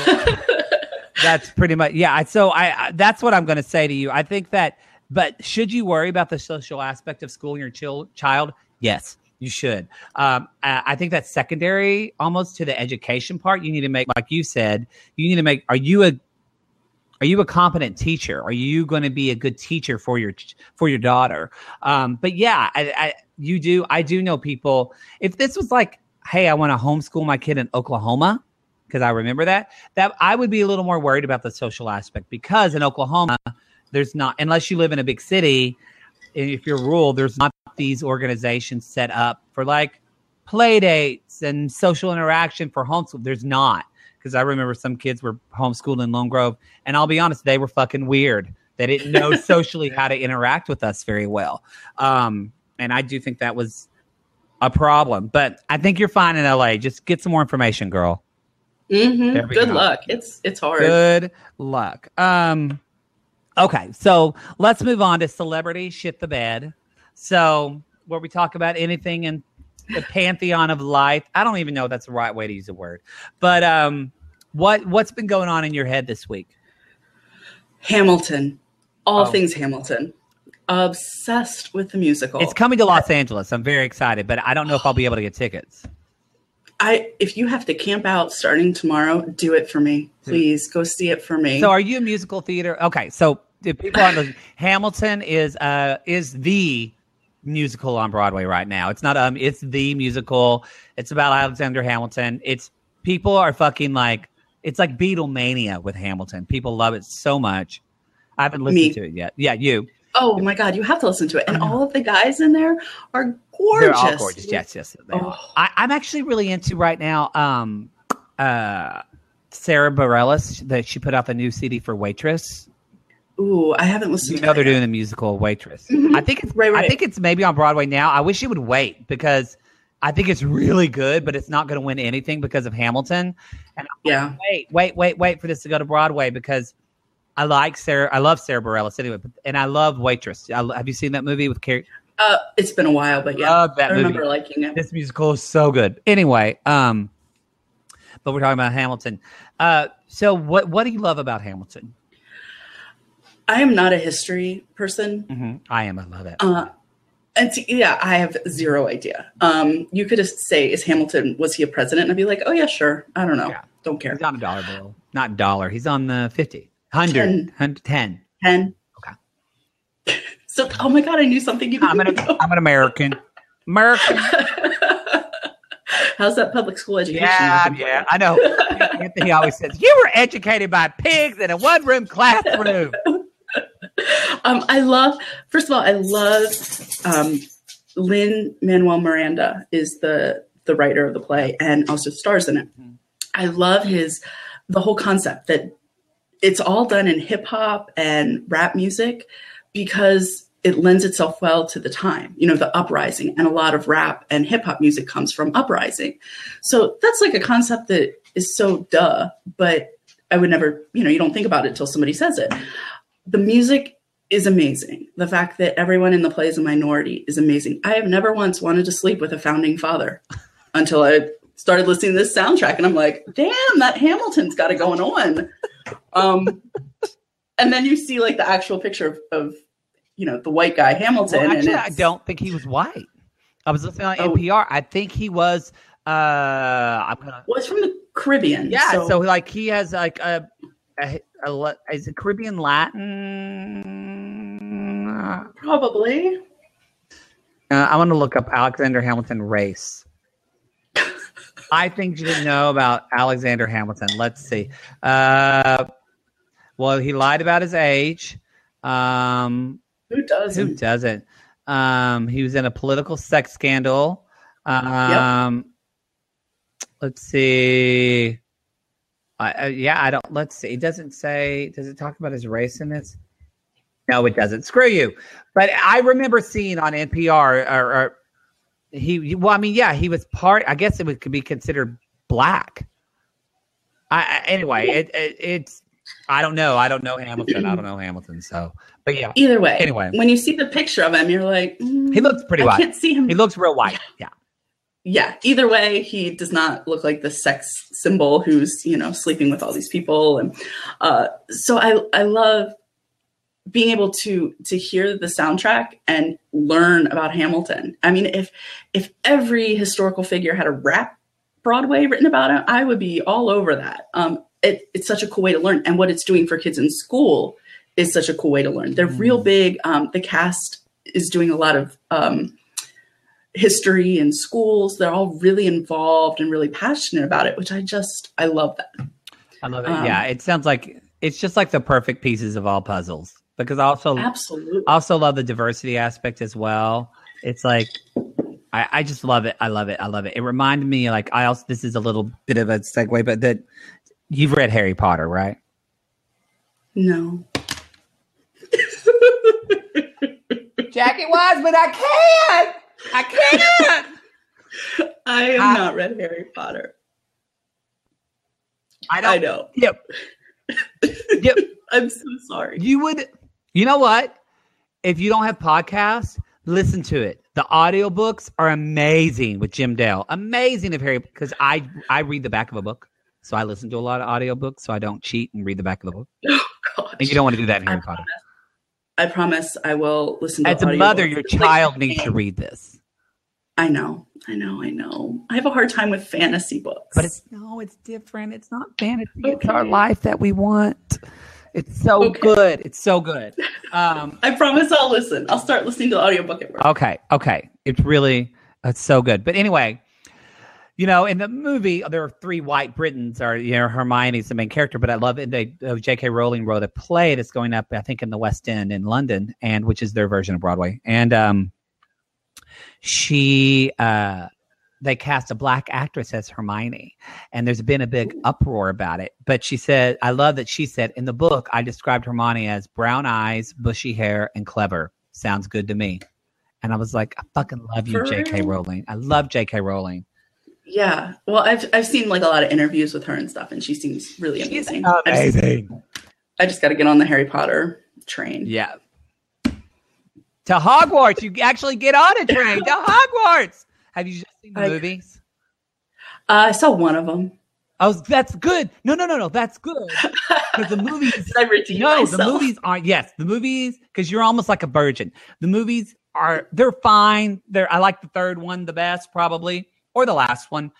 Speaker 1: that's pretty much yeah. So I, I that's what I'm going to say to you. I think that, but should you worry about the social aspect of schooling your chil- child? Yes, you should. Um, I, think that's secondary almost to the education part. You need to make, like you said, you need to make. Are you a are you a competent teacher? Are you going to be a good teacher for your for your daughter? Um, but yeah, I, I, you do. I do know people. If this was like, hey, I want to homeschool my kid in Oklahoma, because I remember that, that I would be a little more worried about the social aspect because in Oklahoma, there's not, unless you live in a big city, and if you're rural, there's not these organizations set up for like play dates and social interaction for homeschool. There's not. Because I remember some kids were homeschooled in Lone Grove, and I'll be honest, they were fucking weird. They didn't know socially how to interact with us very well. Um, and I do think that was a problem. But I think you're fine in LA. Just get some more information, girl.
Speaker 2: Mm-hmm. Good go. luck. It's it's hard.
Speaker 1: Good luck. Um, okay, so let's move on to celebrity shit the bed. So where we talk about anything in the pantheon of life. I don't even know if that's the right way to use the word, but um, what what's been going on in your head this week?
Speaker 2: Hamilton, all oh. things Hamilton. Obsessed with the musical.
Speaker 1: It's coming to Los Angeles. I'm very excited, but I don't know if I'll be able to get tickets.
Speaker 2: I if you have to camp out starting tomorrow, do it for me. Please go see it for me.
Speaker 1: So are you a musical theater? Okay, so if people are Hamilton is uh is the musical on Broadway right now. It's not um it's the musical. It's about Alexander Hamilton. It's people are fucking like it's like Beatlemania with Hamilton. People love it so much. I haven't listened me. to it yet. Yeah, you.
Speaker 2: Oh my god, you have to listen to it. And all of the guys in there are gorgeous. They're all gorgeous.
Speaker 1: Yes, yes. Oh. I, am actually really into right now. Um, uh, Sara Bareilles that she put out the new CD for Waitress.
Speaker 2: Ooh, I haven't listened.
Speaker 1: You know they're yet. doing the musical Waitress. Mm-hmm. I think it's right, right. I think it's maybe on Broadway now. I wish it would wait because I think it's really good, but it's not going to win anything because of Hamilton. And
Speaker 2: yeah,
Speaker 1: wait, wait, wait, wait for this to go to Broadway because I like Sarah. I love Sara Bareilles anyway, but, and I love Waitress. I, have you seen that movie with Keri?
Speaker 2: Uh, it's been a while, but yeah, love that I remember movie. liking it.
Speaker 1: This musical is so good. Anyway, um, but we're talking about Hamilton. Uh, so what what do you love about Hamilton?
Speaker 2: I am not a history person.
Speaker 1: Mm-hmm. I am. I love it.
Speaker 2: Uh, and to, yeah, I have zero idea. Um, you could just say, "Is Hamilton was he a president?" And I'd be like, "Oh yeah, sure. I don't know. Yeah. Don't care."
Speaker 1: He's on a dollar bill, not dollar. He's on the fifty. 100, 100 10.
Speaker 2: 10. Okay. So, oh my God, I knew something you
Speaker 1: I'm an, I'm an American. American.
Speaker 2: How's that public school education?
Speaker 1: Yeah, yeah, I know. Anthony always says, You were educated by pigs in a one room classroom.
Speaker 2: Um, I love, first of all, I love um, Lin Manuel Miranda is the the writer of the play and also stars in it. Mm-hmm. I love his the whole concept that it's all done in hip hop and rap music because it lends itself well to the time, you know, the uprising. And a lot of rap and hip hop music comes from uprising. So that's like a concept that is so duh, but I would never, you know, you don't think about it till somebody says it. The music is amazing. The fact that everyone in the play is a minority is amazing. I have never once wanted to sleep with a founding father until I started listening to this soundtrack, and I'm like, damn, that Hamilton's got it going on. Um, and then you see like the actual picture of, of you know the white guy Hamilton.
Speaker 1: Well, actually, I don't think he was white. I was listening on
Speaker 2: Oh.
Speaker 1: NPR. I think he was. uh I'm gonna.
Speaker 2: Well, it's from the Caribbean.
Speaker 1: Yeah. So,
Speaker 2: so,
Speaker 1: like he has like a, a, a is it Caribbean Latin?
Speaker 2: probably.
Speaker 1: Uh, I want to look up Alexander Hamilton race. I think you didn't know about Alexander Hamilton. Let's see. Uh, well, he lied about his age. Um,
Speaker 2: Who doesn't?
Speaker 1: who doesn't? Um, he was in a political sex scandal. Um, Let's see. I, I, yeah, I don't. Let's see. It doesn't say. Does it talk about his race in this? No, it doesn't. Screw you. But I remember seeing on NPR, or, or he. Well, I mean, yeah, he was part. I guess it would could be considered black. I, I anyway, it, it it's. I don't know. I don't know Hamilton. I don't know Hamilton. So, but yeah,
Speaker 2: Either way,
Speaker 1: Anyway.
Speaker 2: when you see the picture of him, you're like, mm,
Speaker 1: he looks pretty
Speaker 2: I
Speaker 1: white.
Speaker 2: can't see him.
Speaker 1: He looks real white. Yeah.
Speaker 2: Yeah. Either way, he does not look like the sex symbol who's you know sleeping with all these people, and uh, so I I love being able to to hear the soundtrack and learn about Hamilton. I mean, if if every historical figure had a rap Broadway written about it, I would be all over that. Um, it, it's such a cool way to learn, and what it's doing for kids in school is such a cool way to learn. They're real big. Um, the cast is doing a lot of um, history in schools. They're all really involved and really passionate about it, which I just I love that.
Speaker 1: I love it.
Speaker 2: Um,
Speaker 1: yeah, it sounds like it's just like the perfect pieces of all puzzles. Because I also
Speaker 2: Absolutely.
Speaker 1: Also love the diversity aspect as well. It's like I, I just love it. I love it. I love it. It reminded me like I also this is a little bit of a segue, but that you've read Harry Potter, right?
Speaker 2: No.
Speaker 1: Jackie but I can't. I can't.
Speaker 2: I have
Speaker 1: I-
Speaker 2: not read Harry Potter.
Speaker 1: I
Speaker 2: I
Speaker 1: don't.
Speaker 2: I know.
Speaker 1: Yep. Yep.
Speaker 2: I'm so sorry.
Speaker 1: You would. You know what? If you don't have podcasts, listen to it. The audiobooks are amazing with Jim Dale. Amazing of Harry because I I read the back of a book. So I listen to a lot of audiobooks so I don't cheat and read the back of the book.
Speaker 2: Oh, gosh.
Speaker 1: And you don't want to do that in
Speaker 2: I
Speaker 1: Harry Potter.
Speaker 2: I promise I will listen to
Speaker 1: As a mother, your
Speaker 2: It's like-
Speaker 1: child needs to read this.
Speaker 2: I know. I know. I know. I have a hard time with fantasy books.
Speaker 1: But it's no, it's different. It's not fantasy. It's our life that we want. It's so
Speaker 2: Okay.
Speaker 1: good. It's so good. Um,
Speaker 2: I promise I'll listen. I'll start listening to the audiobook at work.
Speaker 1: Okay, okay. It's really it's so good. But anyway, you know, in the movie, there are three white Britons. Are you know Hermione's the main character, but I love it. They uh, J.K. Rowling wrote a play that's going up, I think, in the West End in London, and which is their version of Broadway. And um, she uh, they cast a black actress as Hermione, and there's been a big uproar about it. But she said, I love that she said in the book, I described Hermione as brown eyes, bushy hair, and clever. Sounds good to me. And I was like, I fucking love you, J.K. Rowling. I love J.K. Rowling.
Speaker 2: Yeah. Well, I've I've seen like a lot of interviews with her and stuff, and she seems really amazing. I just,
Speaker 1: amazing.
Speaker 2: I just got to get on the Harry Potter train.
Speaker 1: Yeah. To Hogwarts, you actually get on a train to Hogwarts. Have you just seen the
Speaker 2: I-
Speaker 1: movies?
Speaker 2: Uh, I saw one of them.
Speaker 1: Oh, that's good. No, no, no, no. That's good because the movies.
Speaker 2: I
Speaker 1: No,
Speaker 2: myself?
Speaker 1: the movies aren't. Yes, the movies because you're almost like a virgin. The movies are. They're fine. They're. I like the third one the best, probably, or the last one,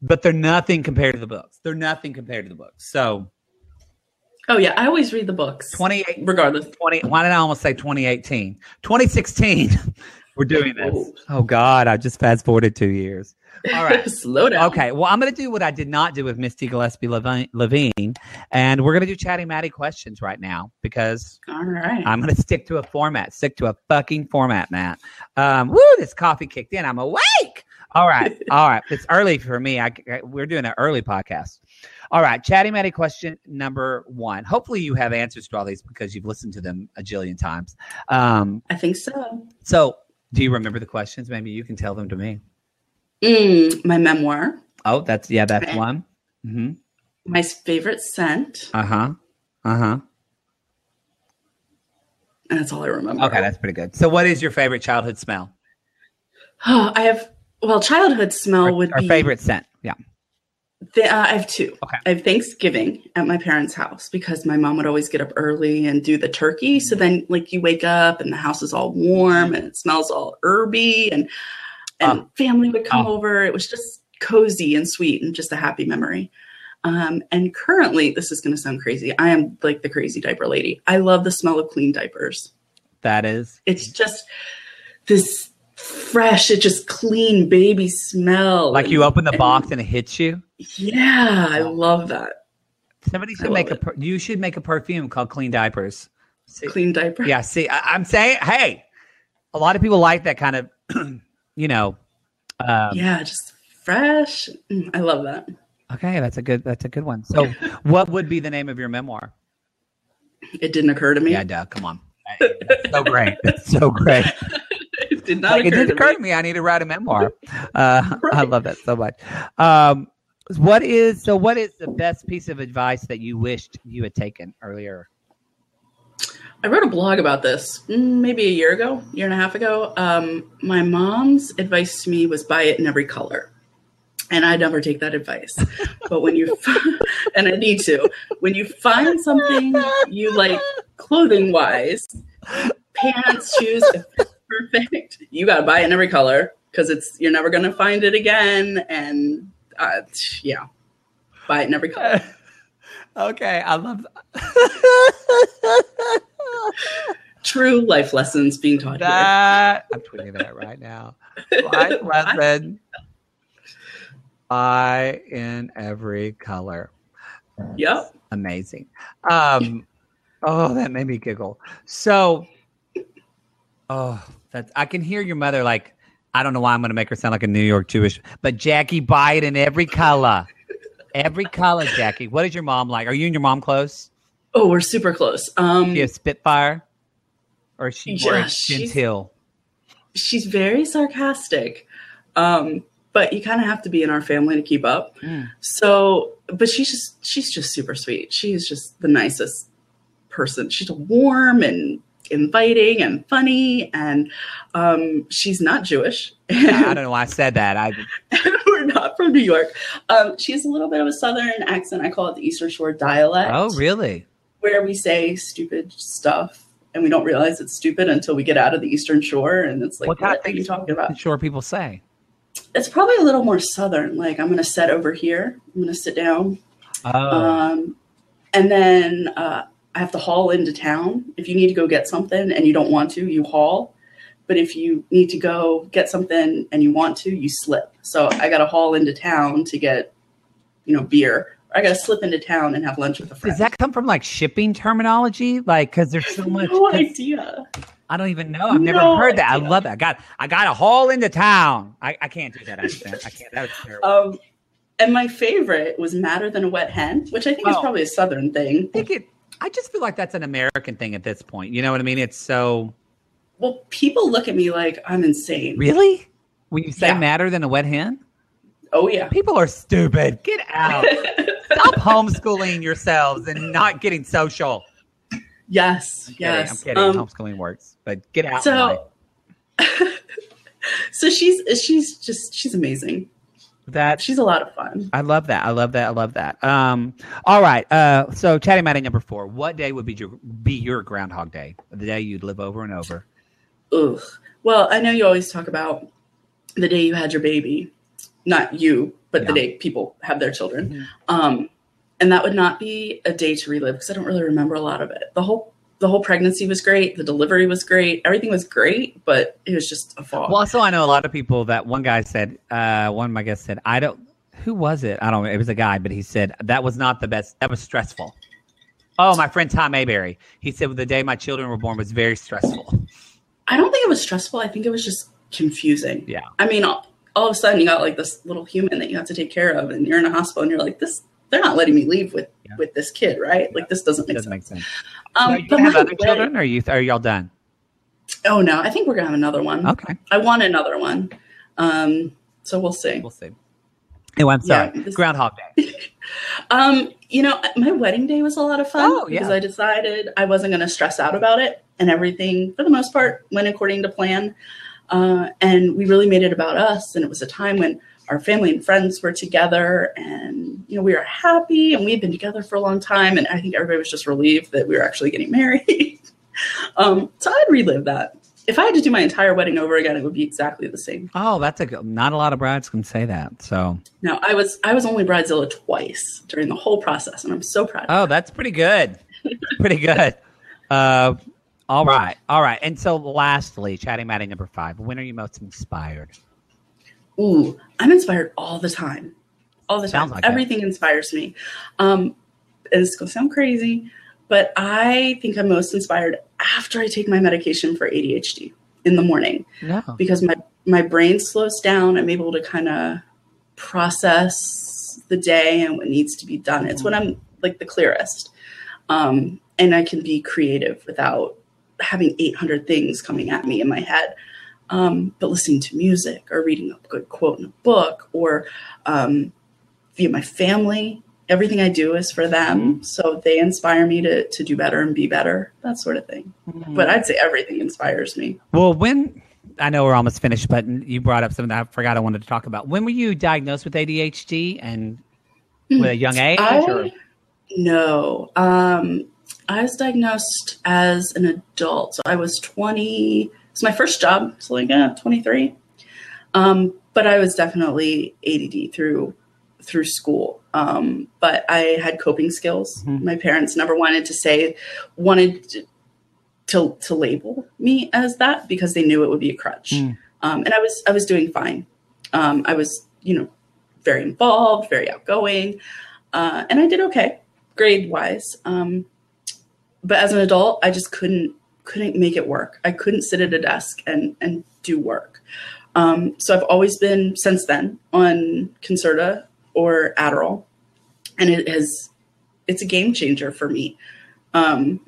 Speaker 1: but they're nothing compared to the books. They're nothing compared to the books. So
Speaker 2: Oh yeah, I always read the books.
Speaker 1: 28
Speaker 2: regardless.
Speaker 1: 20 why did i almost say 2018 2016 we're doing this oh god i just fast forwarded two years all right
Speaker 2: Slow down.
Speaker 1: okay well i'm going to do what i did not do with misty gillespie Levine- levine and we're going to do chatty matty questions right now because
Speaker 2: All right.
Speaker 1: i'm going to stick to a format stick to a fucking format matt um woo this coffee kicked in i'm awake all right all right it's early for me I, we're doing an early podcast all right, Chatty Matty question number one. Hopefully, you have answers to all these because you've listened to them a jillion times. Um,
Speaker 2: I think so.
Speaker 1: so, do you remember the questions? Maybe you can tell them to me.
Speaker 2: Mm, my memoir.
Speaker 1: Oh, that's yeah, that's
Speaker 2: Okay.
Speaker 1: one. Mm-hmm.
Speaker 2: My favorite scent.
Speaker 1: Uh huh. Uh huh.
Speaker 2: And that's all I remember.
Speaker 1: Okay, that's pretty good. So, what is your favorite childhood smell?
Speaker 2: Oh, I have well, childhood smell
Speaker 1: Our,
Speaker 2: would
Speaker 1: our
Speaker 2: be
Speaker 1: favorite scent. Yeah.
Speaker 2: The, uh, I have two.
Speaker 1: Okay.
Speaker 2: I have Thanksgiving at my parents' house because my mom would always get up early and do the turkey. So then, like, you wake up and the house is all warm and it smells all herby, and and
Speaker 1: Oh.
Speaker 2: family would come
Speaker 1: Oh.
Speaker 2: over. It was just cozy and sweet and just a happy memory. Um, and currently, this is going to sound crazy. I am like the crazy diaper lady. I love the smell of clean diapers.
Speaker 1: That is.
Speaker 2: It's just this fresh, it just clean baby smell.
Speaker 1: Like
Speaker 2: and-
Speaker 1: you open the
Speaker 2: and-
Speaker 1: box and it hits you.
Speaker 2: Yeah, I love that.
Speaker 1: Somebody should make a. Per- you should make a perfume called Clean Diapers. See-
Speaker 2: Clean diaper.
Speaker 1: Yeah. See, I, I'm saying, hey, a lot of people like that kind of, you know. Um,
Speaker 2: yeah, just fresh. Mm, I love that.
Speaker 1: Okay, that's a good. That's a good one. So, what would be the name of your memoir?
Speaker 2: It didn't occur to me.
Speaker 1: Yeah, duh. Come on. That's so great. That's so great.
Speaker 2: it did not
Speaker 1: Like, it
Speaker 2: occur,
Speaker 1: didn't
Speaker 2: to,
Speaker 1: occur
Speaker 2: me.
Speaker 1: to me. I need to write a memoir. Uh, I love that so much. Um, what is so? What is the best piece of advice that you wished you had taken earlier?
Speaker 2: I wrote a blog about this mm, maybe a year ago, year and a half ago. Um, my mom's advice to me was buy it in every color. And I never take that advice. but when you, and I need to, when you find something you like clothing wise, pants, shoes, if it's perfect, you got to buy it in every color because it's, you're never going to find it again. And uh, yeah, buy it in every color.
Speaker 1: Okay, I love that.
Speaker 2: True life lessons being taught here.
Speaker 1: that. I'm tweeting that right now. Life lesson. Buy in every color.
Speaker 2: Yep.
Speaker 1: Amazing. Um, oh, that made me giggle. So, oh, that's I can hear your mother like. I don't know why I'm going to make her sound like a New York Jewish, but Jackie, buy it in every color, every color. Jackie, what is your mom like? Are you and your mom close?
Speaker 2: Oh, we're super close. Um,
Speaker 1: you have Spitfire, or is she
Speaker 2: Yeah, she's-
Speaker 1: genteel?
Speaker 2: she's very sarcastic um but you kind of have to be in our family to keep up
Speaker 1: Mm.
Speaker 2: so but she's just she's just super sweet she's just the nicest person she's warm and inviting and funny and um she's not jewish
Speaker 1: I don't know why I said that. I
Speaker 2: we're not from new york um she has a little bit of a southern accent i call it the eastern shore dialect
Speaker 1: oh really?
Speaker 2: where we say stupid stuff and we don't realize it's stupid until we get out of the eastern shore and it's like
Speaker 1: What
Speaker 2: what, are you talking about
Speaker 1: Sure, people say.
Speaker 2: it's probably a little more southern. Like I'm going to set over here. I'm going to sit down.
Speaker 1: Oh,
Speaker 2: Um, and then uh, I have to haul into town. If you need to go get something and you don't want to, you haul. But if you need to go get something and you want to, you slip. So I got to haul into town to get, you know, beer. I got to slip into town and have lunch with a friend.
Speaker 1: does that come from like shipping terminology? Like, because there's so much.
Speaker 2: no idea.
Speaker 1: I don't even know. I've never
Speaker 2: No
Speaker 1: heard that. I love that. I got I got a haul into town. I, I can't do that accent. I can't. That was terrible.
Speaker 2: Um, and my favorite was madder than a wet hen, which I think is
Speaker 1: Oh.
Speaker 2: probably a southern thing.
Speaker 1: I think it. I just feel like that's an American thing at this point. You know what I mean? It's so
Speaker 2: Well, people look at me like I'm insane.
Speaker 1: really when you say
Speaker 2: Yeah.
Speaker 1: madder than a wet hen.
Speaker 2: Oh yeah.
Speaker 1: People are stupid. Get out. Stop homeschooling yourselves and not getting social.
Speaker 2: yes.
Speaker 1: I'm kidding. I'm kidding.
Speaker 2: Um,
Speaker 1: Homeschooling works, but get out.
Speaker 2: so, so she's she's just she's amazing.
Speaker 1: That
Speaker 2: She's a lot of fun.
Speaker 1: I love that. I love that. I love that. Um, all right. Uh, so chatting Mattie number four. What day would be your be your Groundhog Day? The day you'd live over and over.
Speaker 2: Ugh. Well, I know you always talk about the day you had your baby, not you, but the day people have their children.
Speaker 1: Mhm.
Speaker 2: Um, and that would not be a day to relive because I don't really remember a lot of it. The whole the whole pregnancy was great. The delivery was great. Everything was great, but it was just a fall.
Speaker 1: Well, also I know a lot of people that one guy said. Uh, one of my guests said, "I don't." Who was it? I don't. know. It was a guy, but he said that was not the best. That was stressful. Oh, my friend Tom Mayberry. He said well, the day my children were born was very stressful.
Speaker 2: I don't think it was stressful. I think it was just confusing.
Speaker 1: Yeah.
Speaker 2: I mean, all, all of a sudden you got like this little human that you have to take care of, and you're in a hospital, and you're like, this. They're not letting me leave with
Speaker 1: Yeah.
Speaker 2: with this kid, right? Like this doesn't make
Speaker 1: doesn't
Speaker 2: sense.
Speaker 1: make sense.
Speaker 2: Um,
Speaker 1: Now, you have other
Speaker 2: wedding-
Speaker 1: children, or are you? Are y'all done?
Speaker 2: Oh no, I think we're gonna have another one.
Speaker 1: Okay,
Speaker 2: I want another one. Um, so we'll see.
Speaker 1: we'll see. Oh, I'm sorry.
Speaker 2: Yeah, this-
Speaker 1: Groundhog Day.
Speaker 2: Um, you know, my wedding day was a lot of fun
Speaker 1: Oh, yeah.
Speaker 2: because I decided I wasn't going to stress out about it, and everything, for the most part, went according to plan. Uh, and we really made it about us, and it was a time when our family and friends were together, and you know, we were happy, and we had been together for a long time, and I think everybody was just relieved that we were actually getting married. um, so I'd relive that. If I had to do my entire wedding over again, it would be exactly the same.
Speaker 1: Oh, that's a good. Not a lot of brides can say that. So,
Speaker 2: No, I was I was only bridezilla twice during the whole process, and I'm so proud. Of
Speaker 1: oh, that's pretty good. pretty good. Uh, all right, all right. And so, lastly, chatting Mattie number five. When are you most inspired?
Speaker 2: Ooh, I'm inspired all the time. All the time.
Speaker 1: Like.
Speaker 2: Everything inspires me. Um, and it's gonna sound crazy, but I think I'm most inspired after I take my medication for ADHD in the morning
Speaker 1: No.
Speaker 2: because my my brain slows down. I'm able to kind of process the day and what needs to be done. It's when I'm like the clearest, um, and I can be creative without having 800 things coming at me in my head. Um, but listening to music or reading a good quote in a book or um, via my family, everything I do is for them. So they inspire me to to do better and be better, that sort of thing. But I'd say everything inspires me.
Speaker 1: Well, when I know we're almost finished, but you brought up something that I forgot I wanted to talk about. When were you diagnosed with ADHD and with a young age? or?
Speaker 2: No. Um, I was diagnosed as an adult. So I was 20. It's my first job. So like, yeah, 23. Um, but I was definitely ADD through through school. Um, but I had coping skills.
Speaker 1: Mhm.
Speaker 2: My parents never wanted to say, wanted to, to, to label me as that because they knew it would be a crutch.
Speaker 1: Mm.
Speaker 2: Um, and I was, I was doing fine. Um, I was, you know, very involved, very outgoing. Uh, and I did okay grade wise. Um, but as an adult, I just couldn't couldn't make it work. I couldn't sit at a desk and and do work. Um, so I've always been since then on Concerta or Adderall, and it has it's a game changer for me. Um,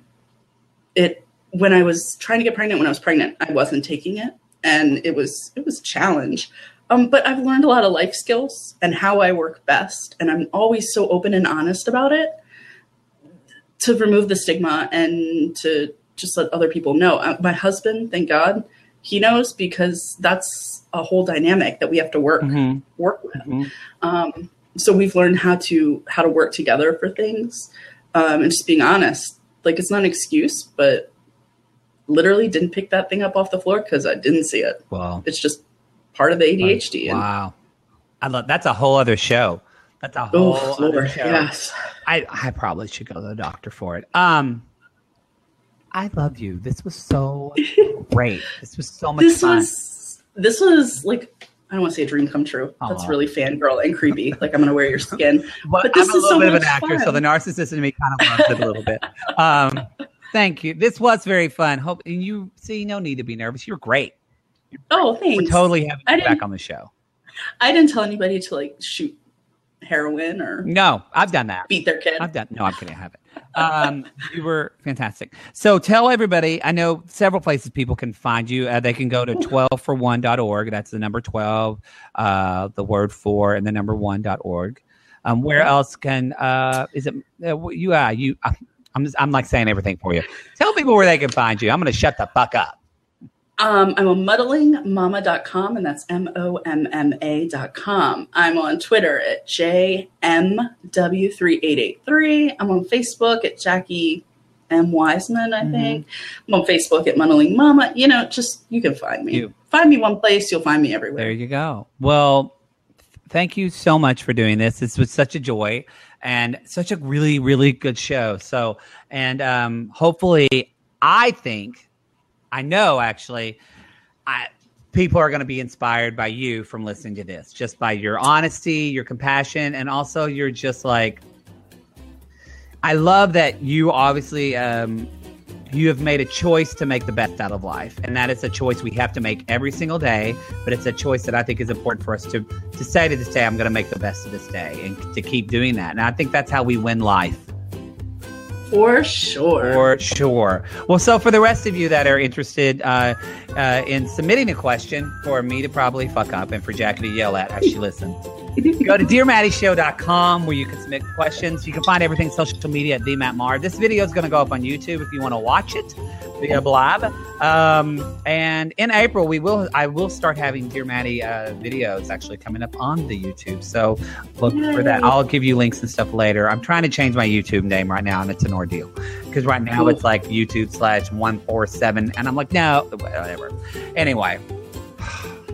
Speaker 2: it when I was trying to get pregnant, when I was pregnant, I wasn't taking it, and it was it was a challenge. Um, but I've learned a lot of life skills and how I work best, and I'm always so open and honest about it to remove the stigma and to just let other people know. Uh, my husband, thank God, he knows because that's a whole dynamic that we have to work
Speaker 1: Mhm,
Speaker 2: work with.
Speaker 1: mhm.
Speaker 2: Um, so we've learned how to how to work together for things, um, and just being honest. Like it's not an excuse, but literally didn't pick that thing up off the floor because I didn't see it.
Speaker 1: Well,
Speaker 2: It's just part of the ADHD. and-
Speaker 1: wow. I love that's a whole other show. That's a whole
Speaker 2: Oh,
Speaker 1: other
Speaker 2: Lord,
Speaker 1: show.
Speaker 2: yes.
Speaker 1: I I probably should go to the doctor for it. Um, I love you. This was so great. This was so much
Speaker 2: This
Speaker 1: fun.
Speaker 2: was this was like I don't want to say a dream come true. That's really fangirl and creepy. Like I'm gonna wear your skin.
Speaker 1: But,
Speaker 2: but this
Speaker 1: I'm a
Speaker 2: is
Speaker 1: little
Speaker 2: so
Speaker 1: bit of an actor, so the narcissist in me kind of loves it a little bit. Um, thank you. This was very fun. Hope and you see no need to be nervous. You're great.
Speaker 2: Oh,
Speaker 1: We're
Speaker 2: thanks.
Speaker 1: totally having you back on the show.
Speaker 2: I didn't tell anybody to like shoot heroin or
Speaker 1: No, I've done that.
Speaker 2: beat their kid.
Speaker 1: I've done. No, I'm kidding. I haven't. Um, you were fantastic. So tell everybody. I know several places people can find you. Uh, they can go to 12for1.org. That's the number 12, uh, the word for, and the number one.org. Um, where else can, uh, is it, uh, you, uh, you, uh, I'm, just, I'm like saying everything for you. Tell people where they can find you. I'm going to shut the fuck up.
Speaker 2: Um, I'm on muddlingmomma.com, and that's M O M M A.com. I'm on Twitter at JMW3883. I'm on Facebook at Jackie M. Weisman, I
Speaker 1: Mhm.
Speaker 2: think. I'm on Facebook at Muddling Momma. You know, just you can find me.
Speaker 1: You.
Speaker 2: Find me one place, you'll find me everywhere.
Speaker 1: There you go. Well, thank you so much for doing this. This was such a joy and such a really, really good show. So, and um, hopefully, I think, I know actually, I people are going to be inspired by you from listening to this, just by your honesty, your compassion, and also you're just like. I love that you obviously um, you have made a choice to make the best out of life and that is a choice we have to make every single day but it's a choice that i think is important for us to to say to this day i'm going to make the best of this day and to keep doing that and i think that's how we win life
Speaker 2: For sure.
Speaker 1: For sure. Well, so for the rest of you that are interested uh, uh, in submitting a question for me to probably fuck up and for Jackie to yell at as she listens, go to DearMattieShow.com where you can submit questions. You can find everything social media at DMattMar. This video is going to go up on YouTube if you want to watch it via blab. Um, and in April, we will I will start having Dear Mattie uh, videos actually coming up on the YouTube. So look Yay. for that. I'll give you links and stuff later. I'm trying to change my YouTube name right now, and it's an ordeal because right now cool. it's like YouTube slash one four seven, and I'm like, no, whatever. Anyway,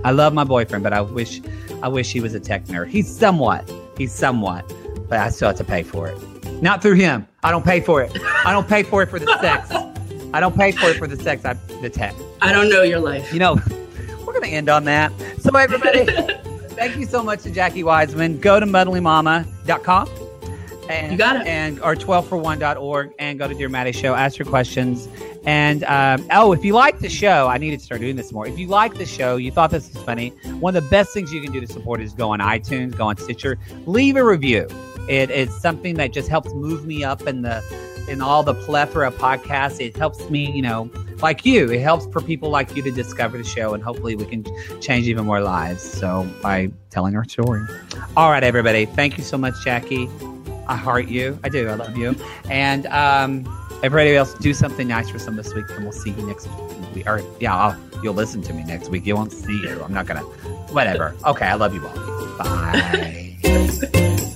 Speaker 1: I love my boyfriend, but I wish I wish he was a tech nerd. He's somewhat. He's somewhat, but I still have to pay for it. Not through him. I don't pay for it. I don't pay for it for the sex. I don't pay for it for the sex. I the tech.
Speaker 2: I don't know your life.
Speaker 1: You know, we're gonna end on that. So everybody, thank you so much to Jackie Weisman. Go to muddlymama.com. And,
Speaker 2: you got it.
Speaker 1: And or 12for1.org and go to Dear Mattie Show. Ask your questions. And um, oh, if you like the show, I need to start doing this more. If you like the show, you thought this was funny, one of the best things you can do to support is go on iTunes, go on Stitcher, leave a review. It, it's something that just helps move me up in the in all the plethora of podcasts. It helps me, you know, like you. It helps for people like you to discover the show, and hopefully we can change even more lives. So by telling our story. All right, everybody. Thank you so much, Jackie. I heart you. I do. I love you. And um, everybody else, do something nice for some this week, and we'll see you next week. Or yeah, I'll, you'll listen to me next week. You won't see you. I'm not gonna. Whatever. Okay. I love you all. Bye.